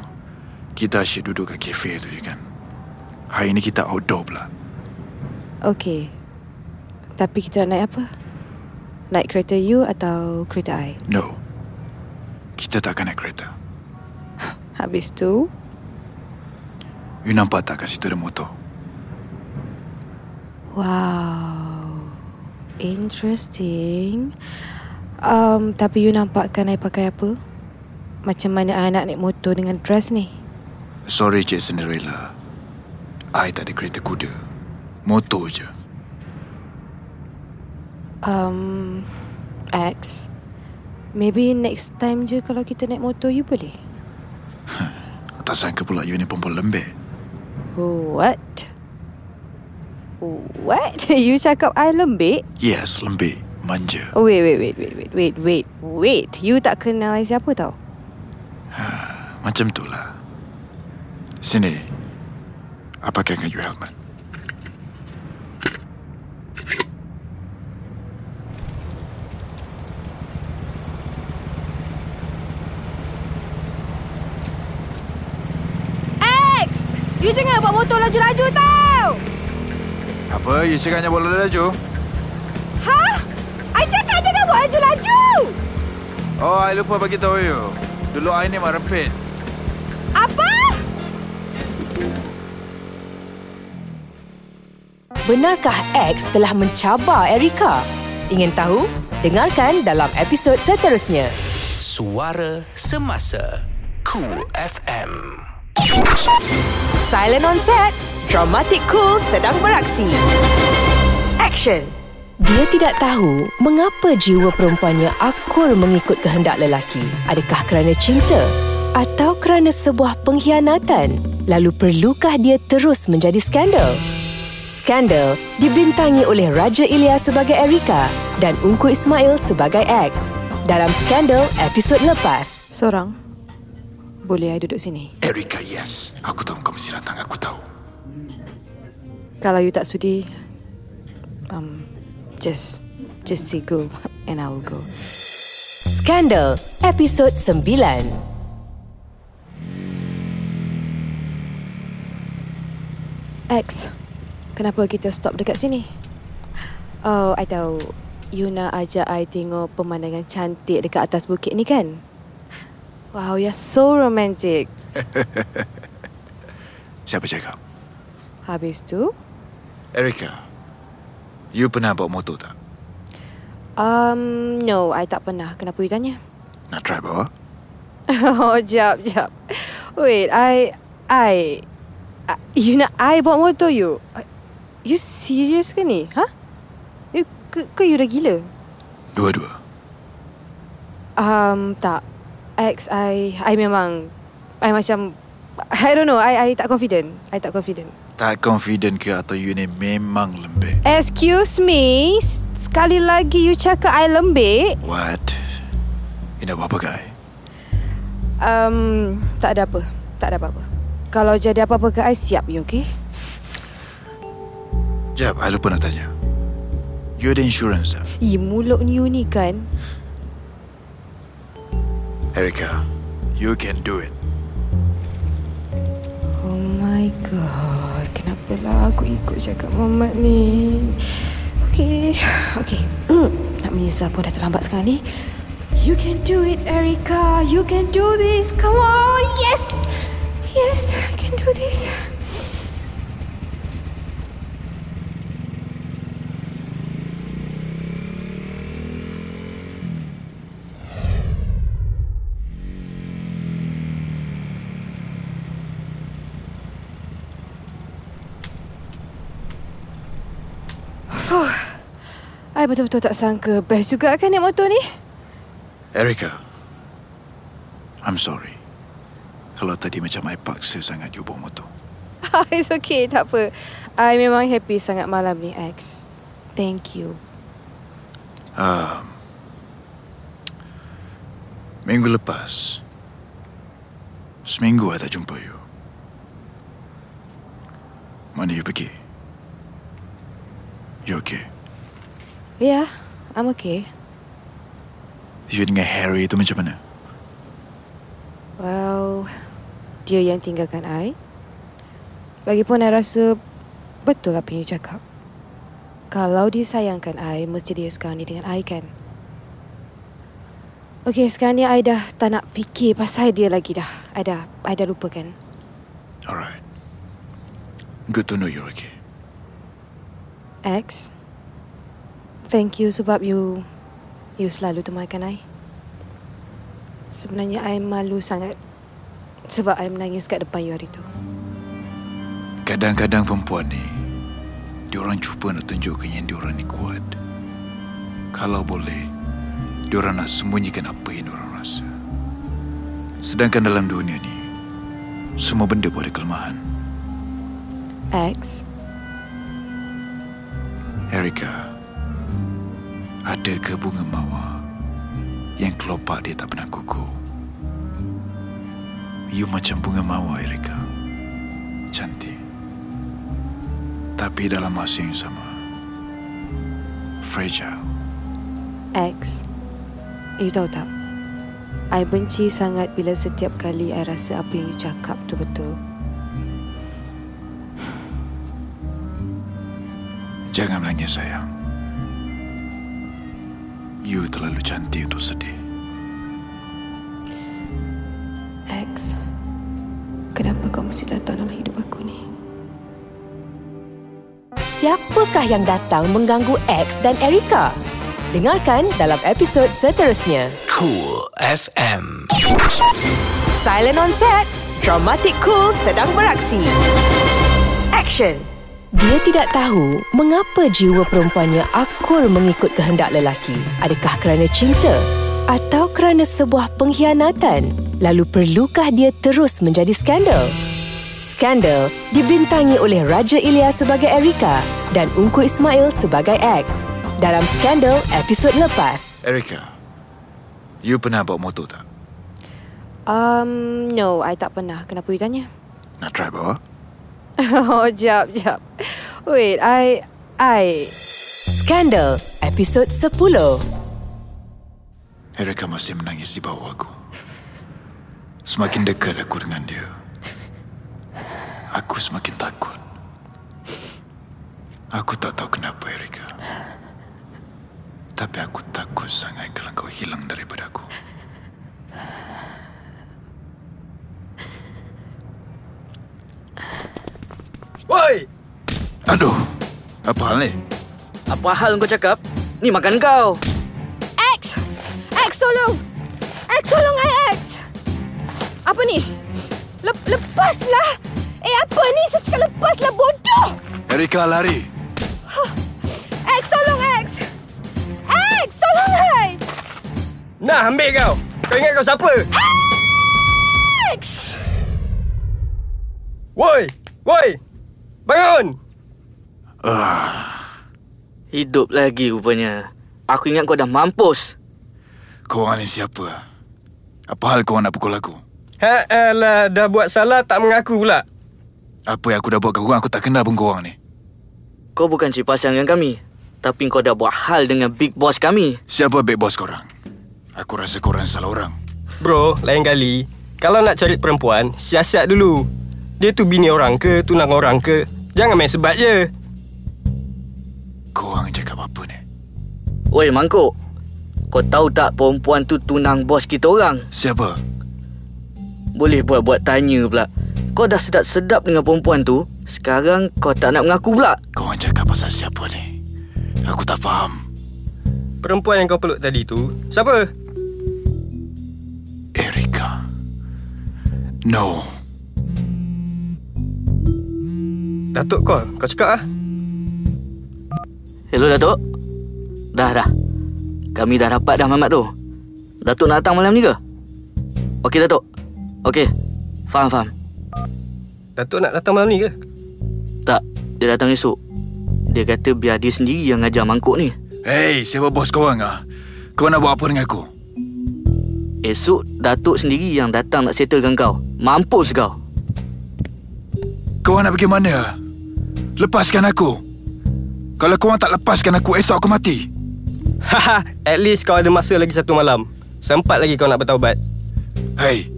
Speaker 2: kita asyik duduk kat kafe tu je kan. Hari ni kita outdoor pula.
Speaker 7: Okay. Tapi kita nak naik apa? Naik kereta you atau kereta I?
Speaker 2: No. Kita tak akan naik kereta.
Speaker 7: Habis tu,
Speaker 2: You nampak tak kat situ ada motor?
Speaker 7: wow. Interesting. Um, tapi you nampakkan I pakai apa? Macam mana I nak naik motor dengan dress ni?
Speaker 2: Sorry Cik Cinderella. I tak ada kereta kuda. Motor je.
Speaker 7: Um, X, maybe next time je kalau kita naik motor you boleh?
Speaker 2: Tak sangka pula you ni perempuan lembek.
Speaker 7: What? What? You cakap I lembik?
Speaker 2: Yes, lembek. Manja.
Speaker 7: Oh, wait, wait, wait, wait, wait, wait, wait, wait. You tak kenal I siapa tau?
Speaker 2: Macam tu lah. Sini. Apakah you helmet?
Speaker 7: X! You jangan bawa motor laju-laju tau!
Speaker 2: Apa? You cakapnya boleh laju?
Speaker 7: Hah? I cakap jangan bawa laju-laju!
Speaker 2: Oh, I lupa bagi tahu you. Dulu I ni mak rempit.
Speaker 7: Apa?
Speaker 1: Benarkah X telah mencabar Erika? Ingin tahu? Dengarkan dalam episod seterusnya.
Speaker 4: Suara Semasa Cool FM
Speaker 1: Silent on set. Dramatic Cool sedang beraksi. Action. Dia tidak tahu mengapa jiwa perempuannya akur mengikut kehendak lelaki. Adakah kerana cinta atau kerana sebuah pengkhianatan? Lalu perlukah dia terus menjadi skandal? Skandal dibintangi oleh Raja Ilyas sebagai Erika dan Ungku Ismail sebagai X. Dalam Skandal episod lepas.
Speaker 7: Seorang. Boleh I duduk sini?
Speaker 2: Erika, yes. Aku tahu kau mesti datang. Aku tahu.
Speaker 7: Kalau you tak sudi, um, just, just say go and I will go.
Speaker 1: Skandal episod 9.
Speaker 7: X, kenapa kita stop dekat sini? Oh, I tahu. You nak ajak I tengok pemandangan cantik dekat atas bukit ni kan? Wow, you're so romantic.
Speaker 2: Siapa cakap?
Speaker 7: Habis tu,
Speaker 2: Erika. You pernah bawa motor tak?
Speaker 7: um, no, I tak pernah. Kenapa you tanya?
Speaker 2: Nak try bawa?
Speaker 7: oh, jap, jap. Wait, I, I, I you nak I bawa motor you? You serious ke ni? Ha? You, ke, ke you dah gila?
Speaker 2: Dua-dua.
Speaker 7: Um, tak. X, I, I memang, I macam, I don't know, I, I tak confident. I tak confident.
Speaker 2: Tak confident ke atau you ni memang lembek?
Speaker 7: Excuse me, sekali lagi you cakap I lembik.
Speaker 2: What? You nak buat apa, guy?
Speaker 7: Um, tak ada apa. Tak ada apa-apa. Kalau jadi apa-apa ke I siap, you okay?
Speaker 2: Jap, I lupa nak tanya. You ada insurance tak?
Speaker 7: Ih, mulut ni you ni kan.
Speaker 2: Erika, you can do it.
Speaker 7: Oh my god, kenapalah aku ikut cakap Mamat ni? Okay, okay. Nak menyesal pun dah terlambat sekarang ni. You can do it, Erica. You can do this. Come on. Yes. Yes, I can do this. I betul-betul tak sangka best juga kan naik motor ni.
Speaker 2: Erika, I'm sorry. Kalau tadi macam I paksa sangat you bawa motor.
Speaker 7: It's okay, tak apa. I memang happy sangat malam ni, X. Thank you.
Speaker 2: Um, minggu lepas, seminggu I tak jumpa you. Mana you pergi? You okay?
Speaker 7: Yeah, I'm okay.
Speaker 2: You dengan Harry tu macam mana?
Speaker 7: Well, dia yang tinggalkan I. Lagipun I rasa betul apa yang you cakap. Kalau dia sayangkan I, mesti dia sekarang ni dengan I kan? Okay, sekarang ni I dah tak nak fikir pasal dia lagi dah. I dah, I dah lupakan.
Speaker 2: Alright. Good to know you're okay.
Speaker 7: X, thank you sebab you you selalu temankan I. Sebenarnya I malu sangat sebab I menangis kat depan you hari tu.
Speaker 2: Kadang-kadang perempuan ni Diorang cuba nak tunjukkan yang diorang ni kuat Kalau boleh Diorang nak sembunyikan apa yang diorang rasa Sedangkan dalam dunia ni Semua benda pun ada kelemahan.
Speaker 7: X,
Speaker 2: Erika, ada ke bunga mawar yang kelopak dia tak pernah kukuh? You macam bunga mawar, Erika. Cantik. Tapi dalam masa yang sama, fragile.
Speaker 7: X, you tahu tak? I benci sangat bila setiap kali I rasa apa yang you cakap tu betul.
Speaker 2: Jangan menangis, sayang. You terlalu cantik untuk sedih.
Speaker 7: X, kenapa kau mesti datang dalam hidup aku ni?
Speaker 1: Siapakah yang datang mengganggu X dan Erika? Dengarkan dalam episod seterusnya.
Speaker 4: Cool FM.
Speaker 1: Silent on set. Dramatic Cool sedang beraksi. Action. Dia tidak tahu mengapa jiwa perempuannya akur mengikut kehendak lelaki. Adakah kerana cinta atau kerana sebuah pengkhianatan? Lalu perlukah dia terus menjadi skandal? Skandal dibintangi oleh Raja Ilya sebagai Erika dan Ungku Ismail sebagai X. Dalam Skandal episod lepas.
Speaker 2: Erika, you pernah bawa motor tak?
Speaker 7: Um, no, I tak pernah. Kenapa you tanya?
Speaker 2: Nak try bawa?
Speaker 7: oh, jap, jap. Wait, I... I...
Speaker 1: Skandal episod 10.
Speaker 2: Erika masih menangis di bawah aku. Semakin dekat aku dengan dia, aku semakin takut. Aku tak tahu kenapa, Erika. Tapi aku takut sangat kalau kau hilang daripada aku.
Speaker 3: Woi!
Speaker 2: Aduh, apa hal ni?
Speaker 3: Apa hal kau cakap? Ni makan kau.
Speaker 7: X! X, tolong! X, tolong I, X! Apa ni? Lep- lepaslah! Eh, apa ni? Saya cakap lepaslah, bodoh!
Speaker 2: Erika lari.
Speaker 7: X, tolong X! X, tolong I!
Speaker 3: Nah, ambil kau. Kau ingat kau siapa?
Speaker 7: X!
Speaker 3: Woi! Woi! Bangun!
Speaker 2: Ah,
Speaker 3: Hidup lagi rupanya. Aku ingat kau dah mampus.
Speaker 2: kau orang ni siapa? Apa hal kau nak pukul aku?
Speaker 8: Ha alah, dah buat salah tak mengaku pula.
Speaker 2: Apa yang aku dah buat ke korang, aku tak kenal pun korang ni.
Speaker 3: Kau bukan cik pasang dengan kami. Tapi kau dah buat hal dengan big boss kami.
Speaker 2: Siapa big boss korang? Aku rasa korang salah orang.
Speaker 8: Bro, lain kali, kalau nak cari perempuan, siasat dulu. Dia tu bini orang ke, tunang orang ke. Jangan main sebat je.
Speaker 2: Korang cakap apa ni?
Speaker 3: Oi, mangkuk. Kau tahu tak perempuan tu tunang bos kita orang?
Speaker 2: Siapa?
Speaker 3: Boleh buat-buat tanya pula. Kau dah sedap-sedap dengan perempuan tu. Sekarang kau tak nak mengaku pula.
Speaker 2: Korang cakap pasal siapa ni? Aku tak faham.
Speaker 8: Perempuan yang kau peluk tadi tu, siapa?
Speaker 2: Erika. No.
Speaker 8: Datuk kau, kau cakap ah.
Speaker 3: Hello, Datuk. Dah, dah. Kami dah dapat dah Mamat tu. Datuk nak datang malam ni ke? Okey, Datuk. Okey. Faham, faham.
Speaker 8: Datuk nak datang malam ni ke?
Speaker 3: Tak, dia datang esok. Dia kata biar dia sendiri yang ngajar mangkuk ni.
Speaker 2: Hey, siapa bos korang ah? Kau nak buat apa dengan aku?
Speaker 3: Esok Datuk sendiri yang datang nak settlekan kau. Mampus kau.
Speaker 2: Kau nak pergi mana? Lepaskan aku. Kalau korang tak lepaskan aku, esok aku mati.
Speaker 8: Haha, at least kau ada masa lagi satu malam. Sempat lagi kau nak bertaubat.
Speaker 2: Hey,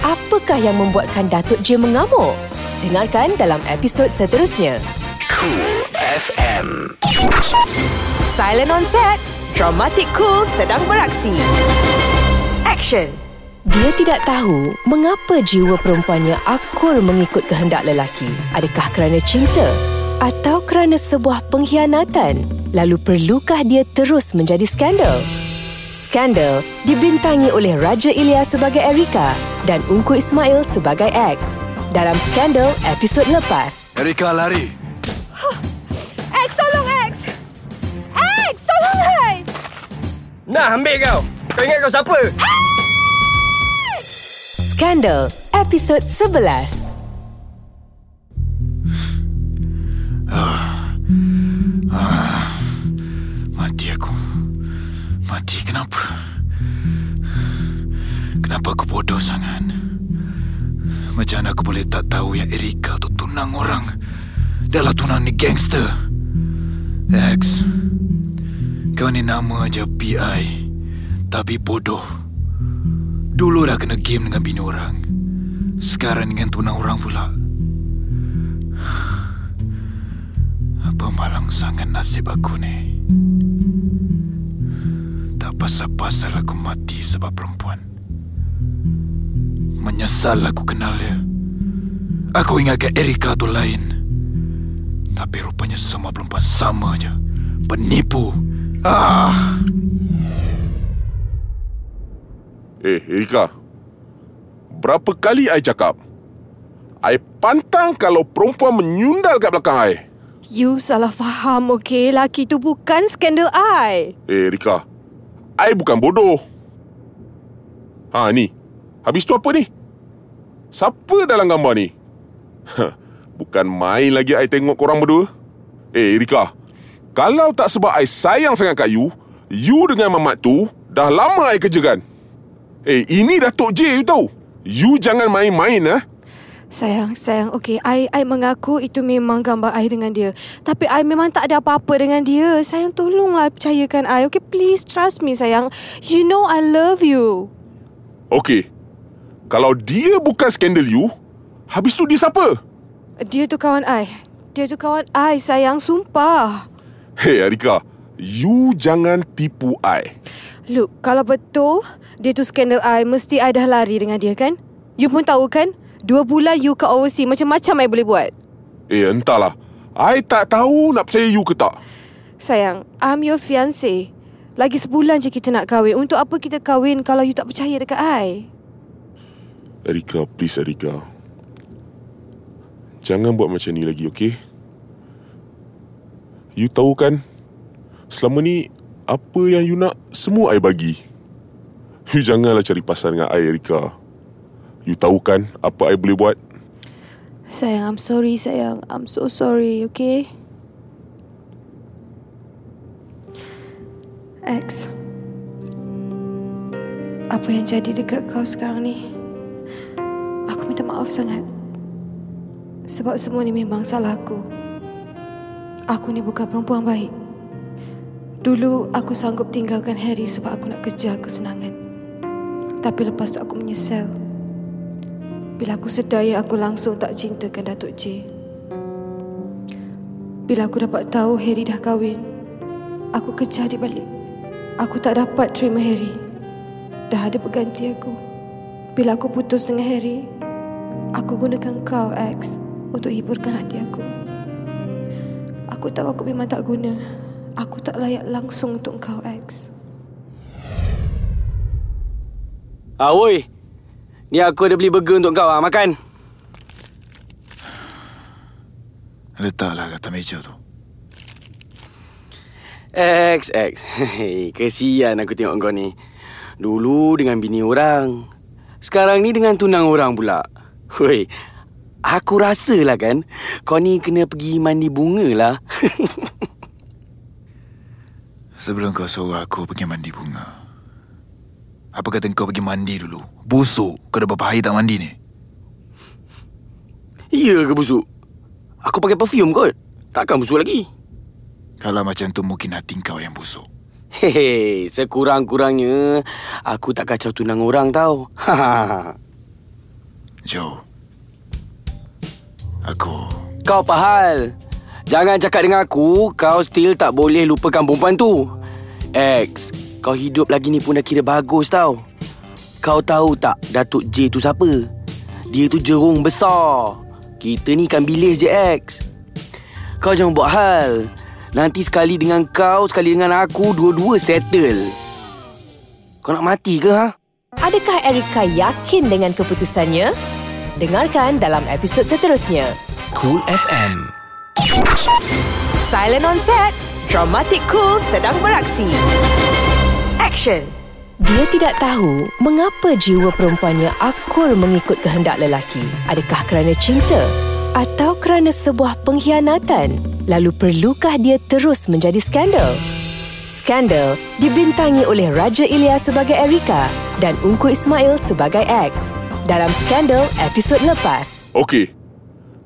Speaker 1: Apakah yang membuatkan Datuk J mengamuk? Dengarkan dalam episod seterusnya.
Speaker 4: Cool FM.
Speaker 1: Silent on set. Dramatic Cool sedang beraksi. Action. Dia tidak tahu mengapa jiwa perempuannya akur mengikut kehendak lelaki. Adakah kerana cinta atau kerana sebuah pengkhianatan? Lalu perlukah dia terus menjadi skandal? Skandal dibintangi oleh Raja Ilya sebagai Erika dan Ungku Ismail sebagai X. Dalam Skandal episod lepas.
Speaker 2: Erika lari.
Speaker 7: X, tolong X! X, tolong I!
Speaker 8: Nah, ambil kau. Kau ingat kau siapa?
Speaker 1: Skandal, episod 11.
Speaker 2: Mati aku. Mati kenapa? Kenapa aku bodoh sangat? Macam mana aku boleh tak tahu yang Erika tu tunang orang? Dah lah tunang ni gangster. X. Kau ni nama aja PI. Tapi bodoh. Dulu dah kena game dengan bini orang. Sekarang dengan tunang orang pula. Apa malang sangat nasib aku ni. Tak pasal-pasal aku mati sebab perempuan. Menyesal aku kenal dia. Aku ingatkan Erika tu lain. Tapi rupanya semua perempuan sama je. Penipu. Ah!
Speaker 9: Eh, Erika. Berapa kali I cakap? I pantang kalau perempuan menyundal kat belakang I.
Speaker 7: You salah faham, okey? Laki tu bukan skandal I.
Speaker 9: Eh, Erika. I bukan bodoh. Ha, ni. Habis tu apa ni? Siapa dalam gambar ni? bukan main lagi I tengok korang berdua. Eh, Erika. Kalau tak sebab I sayang sangat kat you, you dengan Mamat tu dah lama I kerjakan. Eh, ini Datuk J you tahu. You jangan main-main eh.
Speaker 7: Sayang, sayang. Okey, I, I mengaku itu memang gambar I dengan dia. Tapi I memang tak ada apa-apa dengan dia. Sayang, tolonglah percayakan I. Okay, please trust me, sayang. You know I love you.
Speaker 9: Okey. Kalau dia bukan skandal you, habis tu dia siapa?
Speaker 7: Dia tu kawan I. Dia tu kawan I, sayang. Sumpah.
Speaker 9: Hei, Arika. You jangan tipu I.
Speaker 7: Look, kalau betul dia tu skandal I, mesti I dah lari dengan dia, kan? You pun tahu, kan? Dua bulan you ke overseas, macam-macam I boleh buat.
Speaker 9: Eh, entahlah. I tak tahu nak percaya you ke tak.
Speaker 7: Sayang, I'm your fiancé. Lagi sebulan je kita nak kahwin. Untuk apa kita kahwin kalau you tak percaya dekat I?
Speaker 9: Erika, please Erika. Jangan buat macam ni lagi, okey? You tahu kan, selama ni apa yang you nak, semua I bagi. You janganlah cari pasal dengan I, Erika. You tahu kan apa I boleh buat?
Speaker 7: Sayang, I'm sorry sayang. I'm so sorry, okay? X. Apa yang jadi dekat kau sekarang ni? Aku minta maaf sangat. Sebab semua ni memang salah aku. Aku ni bukan perempuan baik. Dulu aku sanggup tinggalkan Harry sebab aku nak kejar kesenangan. Tapi lepas tu aku menyesal. Bila aku sedar yang aku langsung tak cintakan Datuk J. Bila aku dapat tahu Harry dah kahwin, aku kejar di balik. Aku tak dapat terima Harry. Dah ada pengganti aku. Bila aku putus dengan Harry, aku gunakan kau, X, untuk hiburkan hati aku. Aku tahu aku memang tak guna. Aku tak layak langsung untuk kau, X.
Speaker 3: Ah, woi. Ni aku ada beli burger untuk kau ah, makan.
Speaker 2: Letaklah kat atas meja tu.
Speaker 3: X, X. Kesian aku tengok kau ni. Dulu dengan bini orang. Sekarang ni dengan tunang orang pula. Woi, aku rasa lah kan, kau ni kena pergi mandi bunga lah.
Speaker 2: Sebelum kau suruh aku pergi mandi bunga. Apa kata kau pergi mandi dulu? Busuk. Kau dah berapa hari tak mandi ni?
Speaker 3: iya ke busuk? Aku pakai perfume kot. Takkan busuk lagi.
Speaker 2: Kalau macam tu mungkin hati kau yang busuk.
Speaker 3: Hehe, sekurang-kurangnya aku tak kacau tunang orang tau.
Speaker 2: Joe. Aku...
Speaker 3: kau apa hal? Jangan cakap dengan aku, kau still tak boleh lupakan perempuan tu. X, kau hidup lagi ni pun dah kira bagus tau. Kau tahu tak Datuk J tu siapa? Dia tu jerung besar. Kita ni kan bilis je X. Kau jangan buat hal. Nanti sekali dengan kau, sekali dengan aku, dua-dua settle. Kau nak mati ke ha?
Speaker 1: Adakah Erika yakin dengan keputusannya? Dengarkan dalam episod seterusnya.
Speaker 4: Cool FM.
Speaker 1: Silent on set. Dramatic Cool sedang beraksi. Action. Dia tidak tahu mengapa jiwa perempuannya akur mengikut kehendak lelaki. Adakah kerana cinta atau kerana sebuah pengkhianatan? Lalu perlukah dia terus menjadi skandal? Skandal dibintangi oleh Raja Ilya sebagai Erika dan Ungku Ismail sebagai X. Dalam Skandal episod lepas.
Speaker 9: Okey.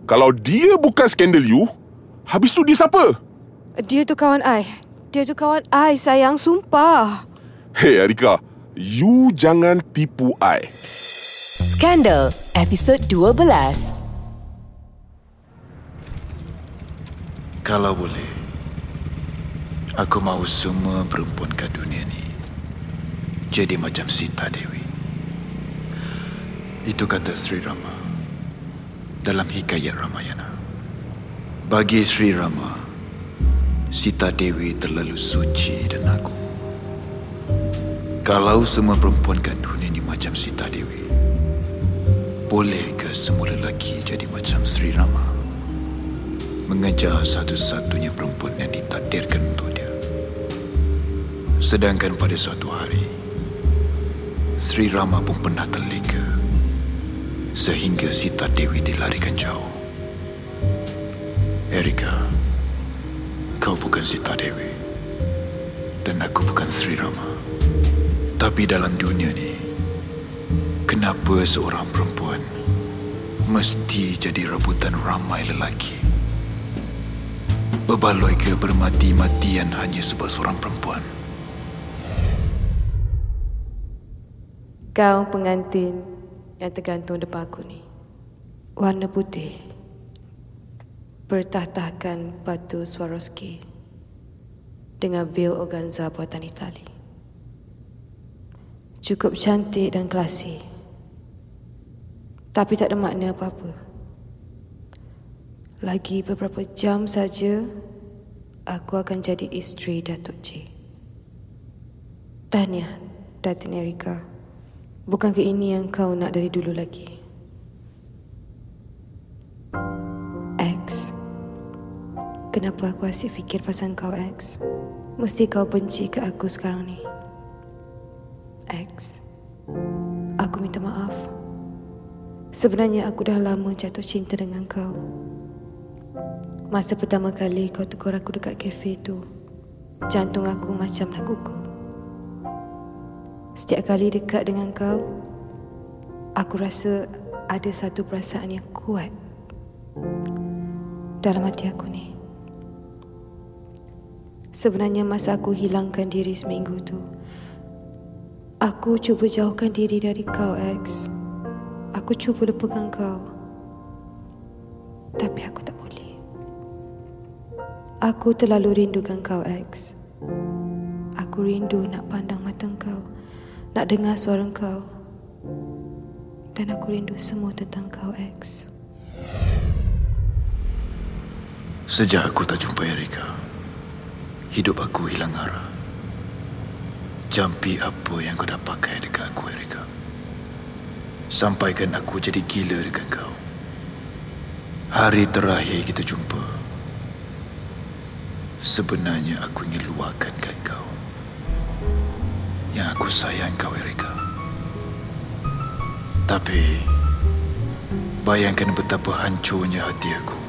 Speaker 9: Kalau dia bukan skandal you, habis tu dia siapa?
Speaker 7: Dia tu kawan I. Dia tu kawan I, sayang. Sumpah.
Speaker 9: Hei Erika, you jangan tipu I.
Speaker 1: Skandal episod 12.
Speaker 2: Kalau boleh, aku mahu semua perempuan kat dunia ni jadi macam Sita Dewi. Itu kata Sri Rama dalam hikayat Ramayana. Bagi Sri Rama, Sita Dewi terlalu suci dan agung. Kalau semua perempuan kat dunia ni macam Sita Dewi, boleh ke semua lelaki jadi macam Sri Rama? Mengejar satu-satunya perempuan yang ditakdirkan untuk dia. Sedangkan pada suatu hari, Sri Rama pun pernah terleka sehingga Sita Dewi dilarikan jauh. Erika, kau bukan Sita Dewi dan aku bukan Sri Rama. Tapi dalam dunia ni, kenapa seorang perempuan mesti jadi rebutan ramai lelaki? Berbaloi ke bermati-matian hanya sebab seorang perempuan?
Speaker 7: Kau pengantin yang tergantung depan aku ni. Warna putih. Bertah-tahkan batu Swarovski dengan veil organza buatan Itali. Cukup cantik dan klasi. Tapi tak ada makna apa-apa. Lagi beberapa jam saja aku akan jadi isteri Datuk J. Tahniah, Datin Erika. Bukankah ini yang kau nak dari dulu lagi? X. Kenapa aku asyik fikir pasal kau, X? Mesti kau benci ke aku sekarang ni. X. Aku minta maaf. Sebenarnya aku dah lama jatuh cinta dengan kau. Masa pertama kali kau tegur aku dekat kafe tu, jantung aku macam nak gugur. Setiap kali dekat dengan kau, aku rasa ada satu perasaan yang kuat dalam hati aku ni. Sebenarnya masa aku hilangkan diri seminggu tu, aku cuba jauhkan diri dari kau, X. Aku cuba lupakan kau. Tapi aku tak boleh. Aku terlalu rindukan kau, X. Aku rindu nak pandang mata kau nak dengar suara kau. Dan aku rindu semua tentang kau, X.
Speaker 2: Sejak aku tak jumpa Erika, hidup aku hilang arah. Jampi apa yang kau dah pakai dekat aku, Erika? Sampaikan aku jadi gila dengan kau. Hari terakhir kita jumpa, sebenarnya aku ingin luahkan kat kau yang aku sayang kau, Erika. Tapi, bayangkan betapa hancurnya hati aku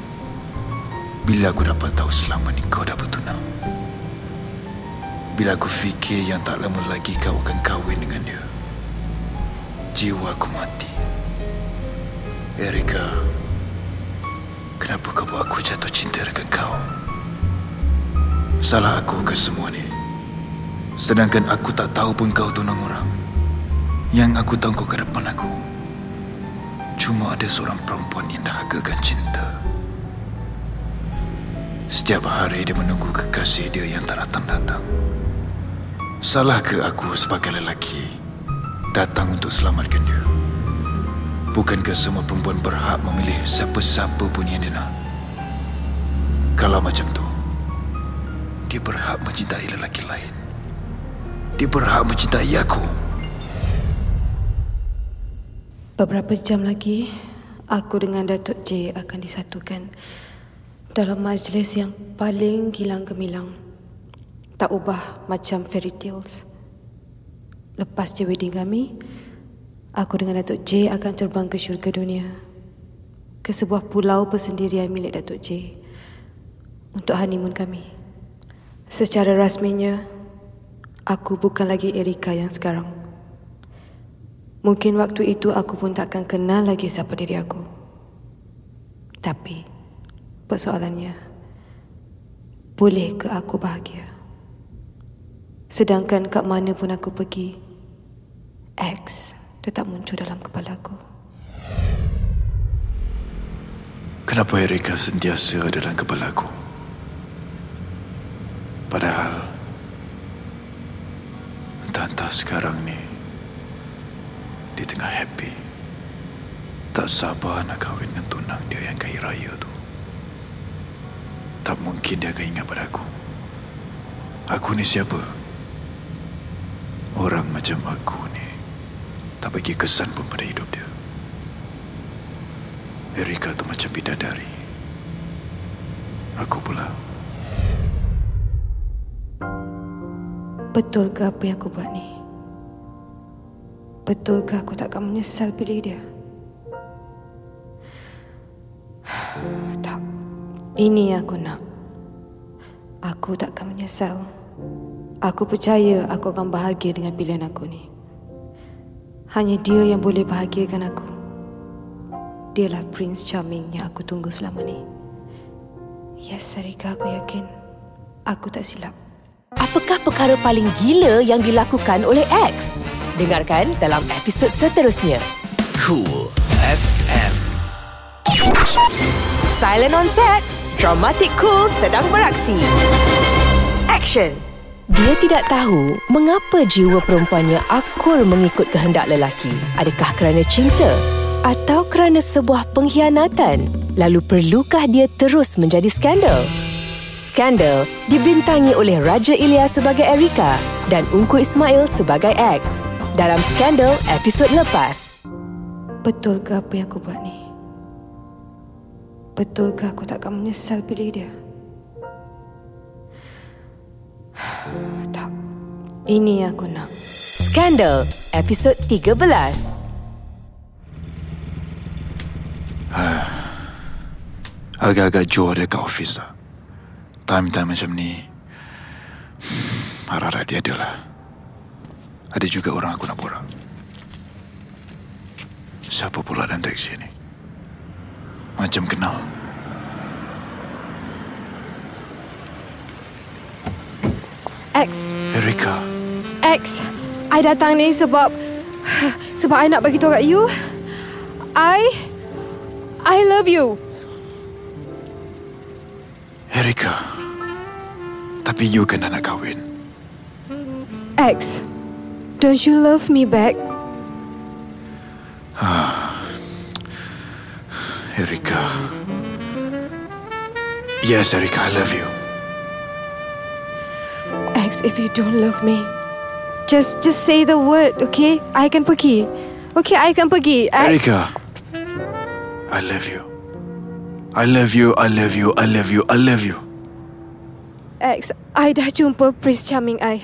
Speaker 2: bila aku dapat tahu selama ni kau dah bertunang. Bila aku fikir yang tak lama lagi kau akan kahwin dengan dia. Jiwa aku mati. Erika, kenapa kau buat aku jatuh cinta dengan kau? Salah aku ke semua ni? Sedangkan aku tak tahu pun kau tunang orang. Yang aku tahu kau ke depan aku. Cuma ada seorang perempuan yang dahagakan cinta. Setiap hari dia menunggu kekasih dia yang tak datang-datang. Salah ke aku sebagai lelaki datang untuk selamatkan dia? Bukankah semua perempuan berhak memilih siapa-siapa pun yang dia nak? Kalau macam tu, dia berhak mencintai lelaki lain. Dia berhak mencintai aku.
Speaker 7: Beberapa jam lagi, aku dengan Datuk J akan disatukan dalam majlis yang paling gilang gemilang. Tak ubah macam fairy tales. Lepas je wedding kami, aku dengan Datuk J akan terbang ke syurga dunia. Ke sebuah pulau persendirian milik Datuk J. Untuk honeymoon kami. Secara rasminya, aku bukan lagi Erika yang sekarang. Mungkin waktu itu aku pun takkan kenal lagi siapa diri aku. Tapi, persoalannya, boleh ke aku bahagia? Sedangkan kat mana pun aku pergi, X tetap muncul dalam kepala aku.
Speaker 2: Kenapa Erika sentiasa dalam kepala aku? Padahal entah-entah sekarang ni dia tengah happy. Tak sabar nak kahwin dengan tunang dia yang kaya raya tu. Tak mungkin dia akan ingat pada aku. Aku ni siapa? Orang macam aku ni tak bagi kesan pun pada hidup dia. Erika tu macam bidadari. Aku pula.
Speaker 7: Betul ke apa yang aku buat ni? Betul ke aku tak akan menyesal pilih dia? tak. Ini yang aku nak. Aku tak akan menyesal. Aku percaya aku akan bahagia dengan pilihan aku ni. Hanya dia yang boleh bahagiakan aku. Dialah Prince Charming yang aku tunggu selama ni. Yes, Sarika, aku yakin. Aku tak silap.
Speaker 1: Apakah perkara paling gila yang dilakukan oleh X? Dengarkan dalam episod seterusnya.
Speaker 4: Cool FM.
Speaker 1: Silent on set. Dramatic Cool sedang beraksi. Action. Dia tidak tahu mengapa jiwa perempuannya akur mengikut kehendak lelaki. Adakah kerana cinta atau kerana sebuah pengkhianatan? Lalu perlukah dia terus menjadi skandal? Skandal dibintangi oleh Raja Ilya sebagai Erika dan Ungku Ismail sebagai X. Dalam Skandal episod lepas.
Speaker 7: Betul ke apa yang aku buat ni? Betul ke aku tak akan menyesal pilih dia? tak. Ini yang aku nak.
Speaker 1: Skandal episod 13.
Speaker 2: Agak-agak jauh dia kat office lah. Time-time macam ni, harap-harap dia ada lah. Ada juga orang aku nak borak. Siapa pula dalam taksi ni? Macam kenal.
Speaker 7: X,
Speaker 2: Erika,
Speaker 7: X. I datang ni sebab sebab I nak bagi tahu kat you. I I love you.
Speaker 2: Erika. Tapi you kena nak kahwin.
Speaker 7: X. Don't you love me back?
Speaker 2: Erika. Yes, Erika, I love you.
Speaker 7: X, if you don't love me, just just say the word, okay? I can pergi. Okay, I can pergi. X.
Speaker 2: Erika. I love you. I love you, I love you, I love you, I love you.
Speaker 7: X, I dah jumpa Prince Charming I.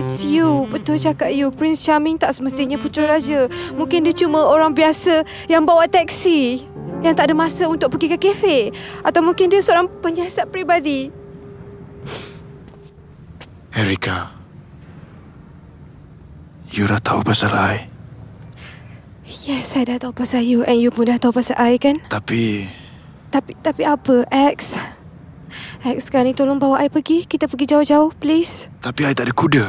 Speaker 7: It's you. Betul cakap you. Prince Charming tak semestinya putera raja. Mungkin dia cuma orang biasa yang bawa taksi. Yang tak ada masa untuk pergi ke kafe. Atau mungkin dia seorang penyiasat peribadi.
Speaker 2: Erika. You dah tahu pasal I.
Speaker 7: Yes, saya dah tahu pasal you and you pun dah tahu pasal I kan?
Speaker 2: Tapi
Speaker 7: Tapi tapi apa, X? X, sekarang ni tolong bawa I pergi. Kita pergi jauh-jauh, please.
Speaker 2: Tapi I tak ada kuda.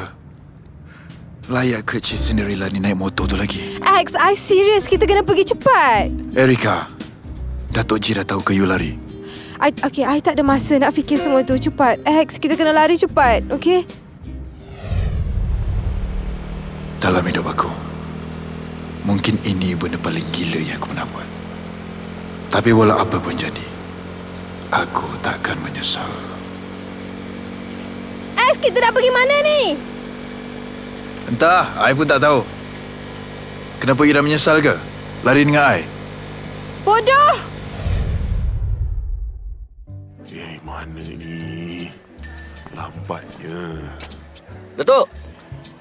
Speaker 2: Layak ke Cik Cinderella ni naik motor tu lagi?
Speaker 7: X, I serious. Kita kena pergi cepat.
Speaker 2: Erika, Datuk Ji dah tahu ke you lari?
Speaker 7: I, okay, I tak ada masa nak fikir semua tu. Cepat. X, kita kena lari cepat. Okay?
Speaker 2: Dalam hidup aku, mungkin ini benda paling gila yang aku pernah buat. Tapi walau apa pun jadi, aku takkan menyesal.
Speaker 7: X, kita nak pergi mana ni?
Speaker 2: Entah, I pun tak tahu. Kenapa you dah menyesal ke? Lari dengan I?
Speaker 7: Bodoh!
Speaker 9: Eh, mana ni? Lambatnya.
Speaker 8: Datuk,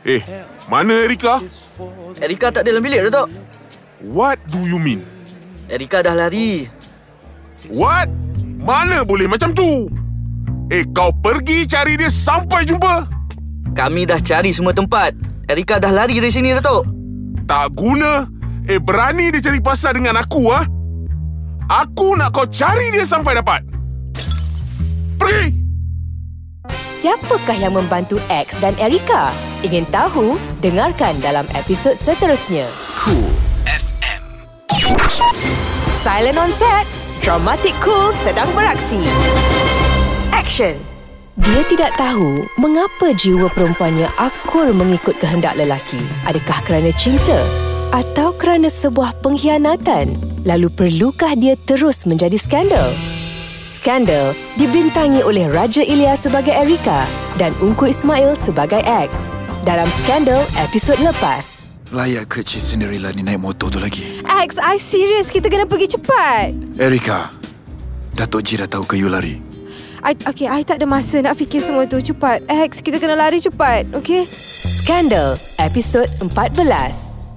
Speaker 9: Eh, mana Erika?
Speaker 10: Erika tak ada dalam bilik, Datuk.
Speaker 9: What do you mean?
Speaker 10: Erika dah lari.
Speaker 9: What? Mana boleh macam tu? Eh, kau pergi cari dia sampai jumpa.
Speaker 10: Kami dah cari semua tempat. Erika dah lari dari sini, Datuk.
Speaker 9: Tak guna. Eh, berani dia cari pasal dengan aku, ah? Ha? Aku nak kau cari dia sampai dapat. Pergi!
Speaker 1: Siapakah yang membantu X dan Erika? Ingin tahu? Dengarkan dalam episod seterusnya.
Speaker 4: Cool FM.
Speaker 1: Silent on set. Dramatic Cool sedang beraksi. Action. Dia tidak tahu mengapa jiwa perempuannya akur mengikut kehendak lelaki. Adakah kerana cinta atau kerana sebuah pengkhianatan? Lalu perlukah dia terus menjadi skandal? Skandal dibintangi oleh Raja Ilya sebagai Erika dan Ungku Ismail sebagai X. Dalam Skandal episod lepas.
Speaker 2: Layak ke Cik Cinderella ni naik motor tu lagi?
Speaker 7: X, I serious. Kita kena pergi cepat.
Speaker 2: Erika, Datuk Ji dah tahu ke you lari?
Speaker 7: I, okay, I tak ada masa nak fikir semua tu. Cepat. X, kita kena lari cepat. Okay?
Speaker 1: Skandal episod 14.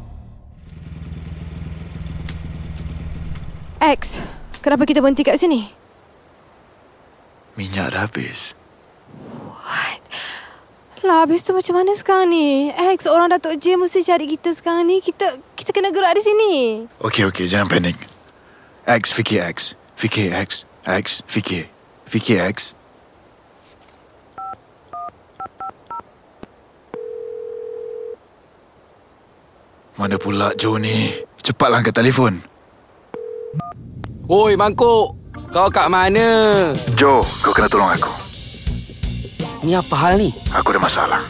Speaker 7: X, kenapa kita berhenti kat sini?
Speaker 2: Minyak dah habis.
Speaker 7: Lah, habis tu macam mana sekarang ni? X, orang Datuk J mesti cari kita sekarang ni. Kita kita kena gerak di sini.
Speaker 2: Okey, okey, jangan panik. X, fikir X. Fikir X. X, fikir. Fikir X. Mana pula Joe ni? Cepatlah angkat telefon.
Speaker 3: Oi, Mangkuk. Kau kat mana?
Speaker 2: Joe, kau kena tolong aku.
Speaker 3: Ni apa hal ni?
Speaker 2: Aku ada masalah.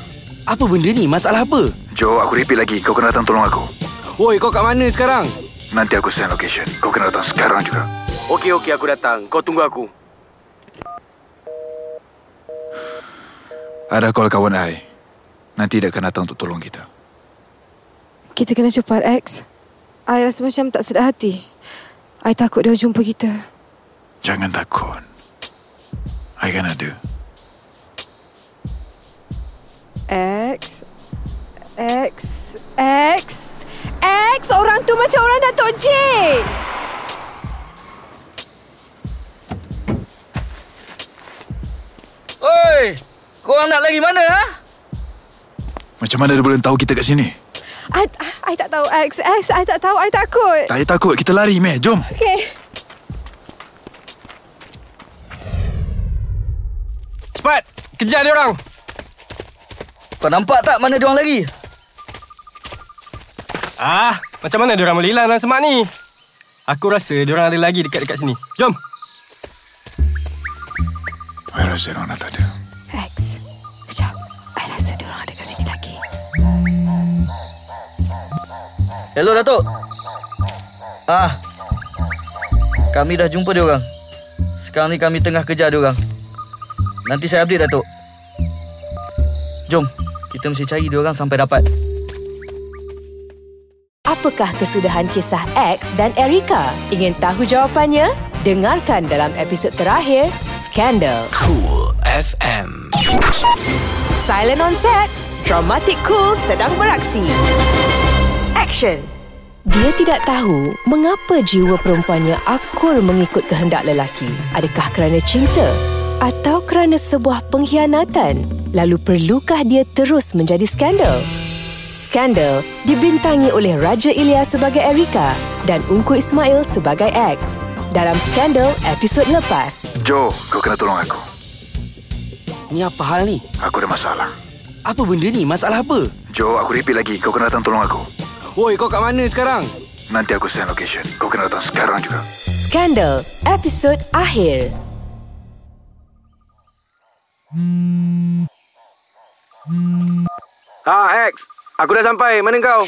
Speaker 3: Apa benda ni? Masalah apa?
Speaker 2: Joe, aku repeat lagi. Kau kena datang tolong aku.
Speaker 3: Oi, kau kat mana sekarang?
Speaker 2: Nanti aku send location. Kau kena datang sekarang juga.
Speaker 3: Okey, okey, aku datang. Kau tunggu aku.
Speaker 2: Ada call kawan I. Nanti dia akan datang untuk tolong kita.
Speaker 7: Kita kena cepat, X. I rasa macam tak sedar hati. I takut dia jumpa kita.
Speaker 2: Jangan takut. I kan ada.
Speaker 7: X. X. X. X. Orang tu macam orang Datuk J.
Speaker 10: Oi! Korang nak lari mana, ha?
Speaker 2: Macam mana dia boleh tahu kita kat sini?
Speaker 7: I, I, I tak tahu, X. X, I tak tahu. I takut.
Speaker 2: Tak payah takut. Kita lari, meh. Jom.
Speaker 7: Okay.
Speaker 8: Cepat! Kejar dia orang!
Speaker 10: Kau nampak tak mana dia orang lari?
Speaker 8: Ah, macam mana dia orang boleh hilang dalam semak ni? Aku rasa dia orang ada lagi dekat-dekat sini. Jom!
Speaker 2: I rasa dia orang dah tak ada.
Speaker 7: X. Sekejap. I rasa dia orang ada kat sini lagi.
Speaker 10: Hello, Datuk. Ah. Kami dah jumpa dia orang. Sekarang ni kami tengah kejar dia orang. Nanti saya update, Datuk. Jom, kita mesti cari dia orang sampai dapat.
Speaker 1: Apakah kesudahan kisah X dan Erika? Ingin tahu jawapannya? Dengarkan dalam episod terakhir Skandal.
Speaker 4: Cool FM.
Speaker 1: Silent on set. Dramatic Cool sedang beraksi. Action. Dia tidak tahu mengapa jiwa perempuannya akur mengikut kehendak lelaki. Adakah kerana cinta atau kerana sebuah pengkhianatan? Lalu perlukah dia terus menjadi skandal? Skandal dibintangi oleh Raja Ilya sebagai Erika dan Ungku Ismail sebagai X. Dalam Skandal episod lepas.
Speaker 2: Joe, kau kena tolong aku.
Speaker 3: Ni apa hal ni?
Speaker 2: Aku ada masalah.
Speaker 3: Apa benda ni? Masalah apa?
Speaker 2: Joe, aku repeat lagi. Kau kena datang tolong aku.
Speaker 3: Oi, kau kat mana sekarang?
Speaker 2: Nanti aku send location. Kau kena datang sekarang juga.
Speaker 1: Skandal episod akhir.
Speaker 3: Ha, X. Aku dah sampai. Mana kau?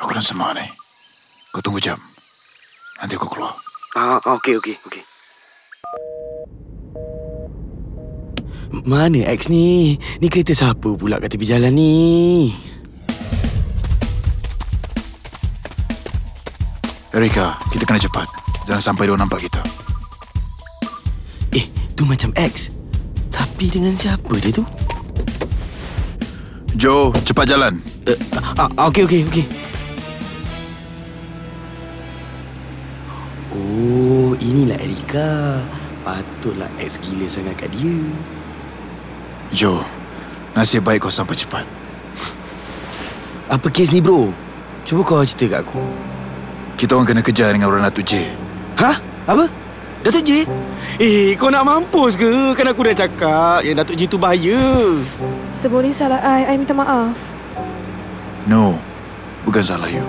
Speaker 2: Aku dalam semak ni. Kau tunggu jam. Nanti aku keluar.
Speaker 3: Ah, okey, okey, okey. Mana X ni? Ni kereta siapa pula kat tepi jalan ni?
Speaker 2: Erika, kita kena cepat. Jangan sampai dia nampak kita.
Speaker 3: Eh, tu macam X. Tapi dengan siapa dia tu?
Speaker 2: Joe, cepat jalan.
Speaker 3: Uh, uh, okey, okey, okey. Oh, inilah Erika. Patutlah ex gila sangat kat dia.
Speaker 2: Joe, nasib baik kau sampai cepat.
Speaker 3: Apa kes ni, bro? Cuba kau cerita kat aku.
Speaker 2: Kita orang kena kejar dengan orang Datuk J.
Speaker 3: Hah? Apa? Datuk J? Eh, kau nak mampus ke? Kan aku dah cakap yang Datuk J tu bahaya.
Speaker 7: Semua ni salah I. I minta maaf.
Speaker 2: No, bukan salah you.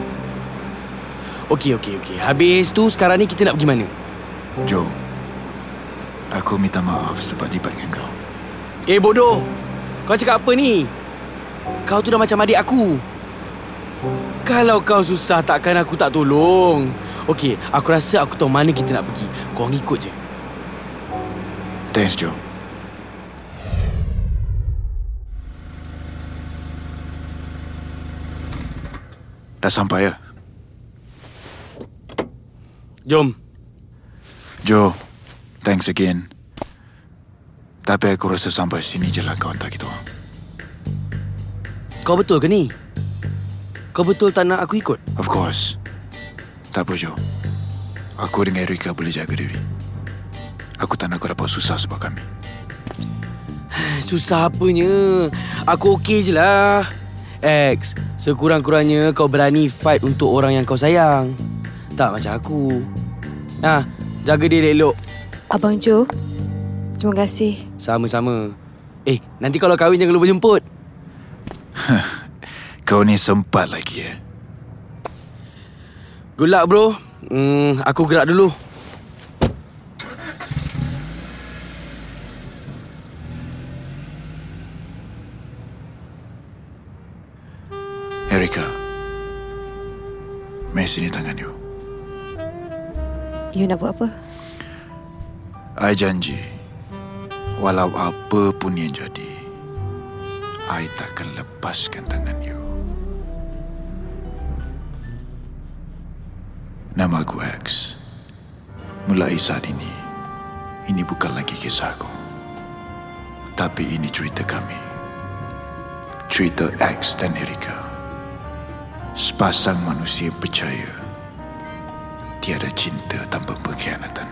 Speaker 3: Okey, okey, okey. Habis tu sekarang ni kita nak pergi mana?
Speaker 2: Joe, aku minta maaf sebab libat dengan kau.
Speaker 3: Eh, bodoh. Kau cakap apa ni? Kau tu dah macam adik aku. Kalau kau susah takkan aku tak tolong. Okey, aku rasa aku tahu mana kita nak pergi. Kau ngikut je.
Speaker 2: Thanks, Joe. Dah sampai ya?
Speaker 3: Jom.
Speaker 2: Joe, thanks again. Tapi aku rasa sampai sini je lah kau hantar kita orang.
Speaker 3: Kau betul ke ni? Kau betul tak nak aku ikut?
Speaker 2: Of course. Tak apa, Joe. Aku dengan Erika boleh jaga diri. Aku tak nak kau dapat susah sebab kami.
Speaker 3: Susah apanya? Aku okey je lah. X, sekurang-kurangnya kau berani fight untuk orang yang kau sayang. Tak macam aku. Nah, jaga dia elok.
Speaker 7: Abang Joe, terima kasih.
Speaker 3: Sama-sama. Eh, nanti kalau kahwin jangan lupa jemput.
Speaker 2: Kau ni sempat lagi eh.
Speaker 3: Good luck bro. Hmm, aku gerak dulu.
Speaker 2: Mari sini tangan you.
Speaker 7: You nak buat apa?
Speaker 2: I janji. Walau apa pun yang jadi. I takkan lepaskan tangan you. Nama aku X. Mulai saat ini, ini bukan lagi kisahku. Tapi ini cerita kami. Cerita X dan Erika. Sepasang manusia percaya tiada cinta tanpa pengkhianatan.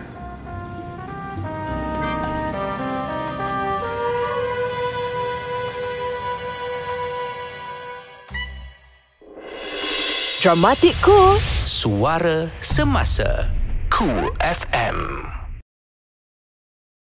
Speaker 1: Dramatic Cool.
Speaker 4: Suara Semasa Cool FM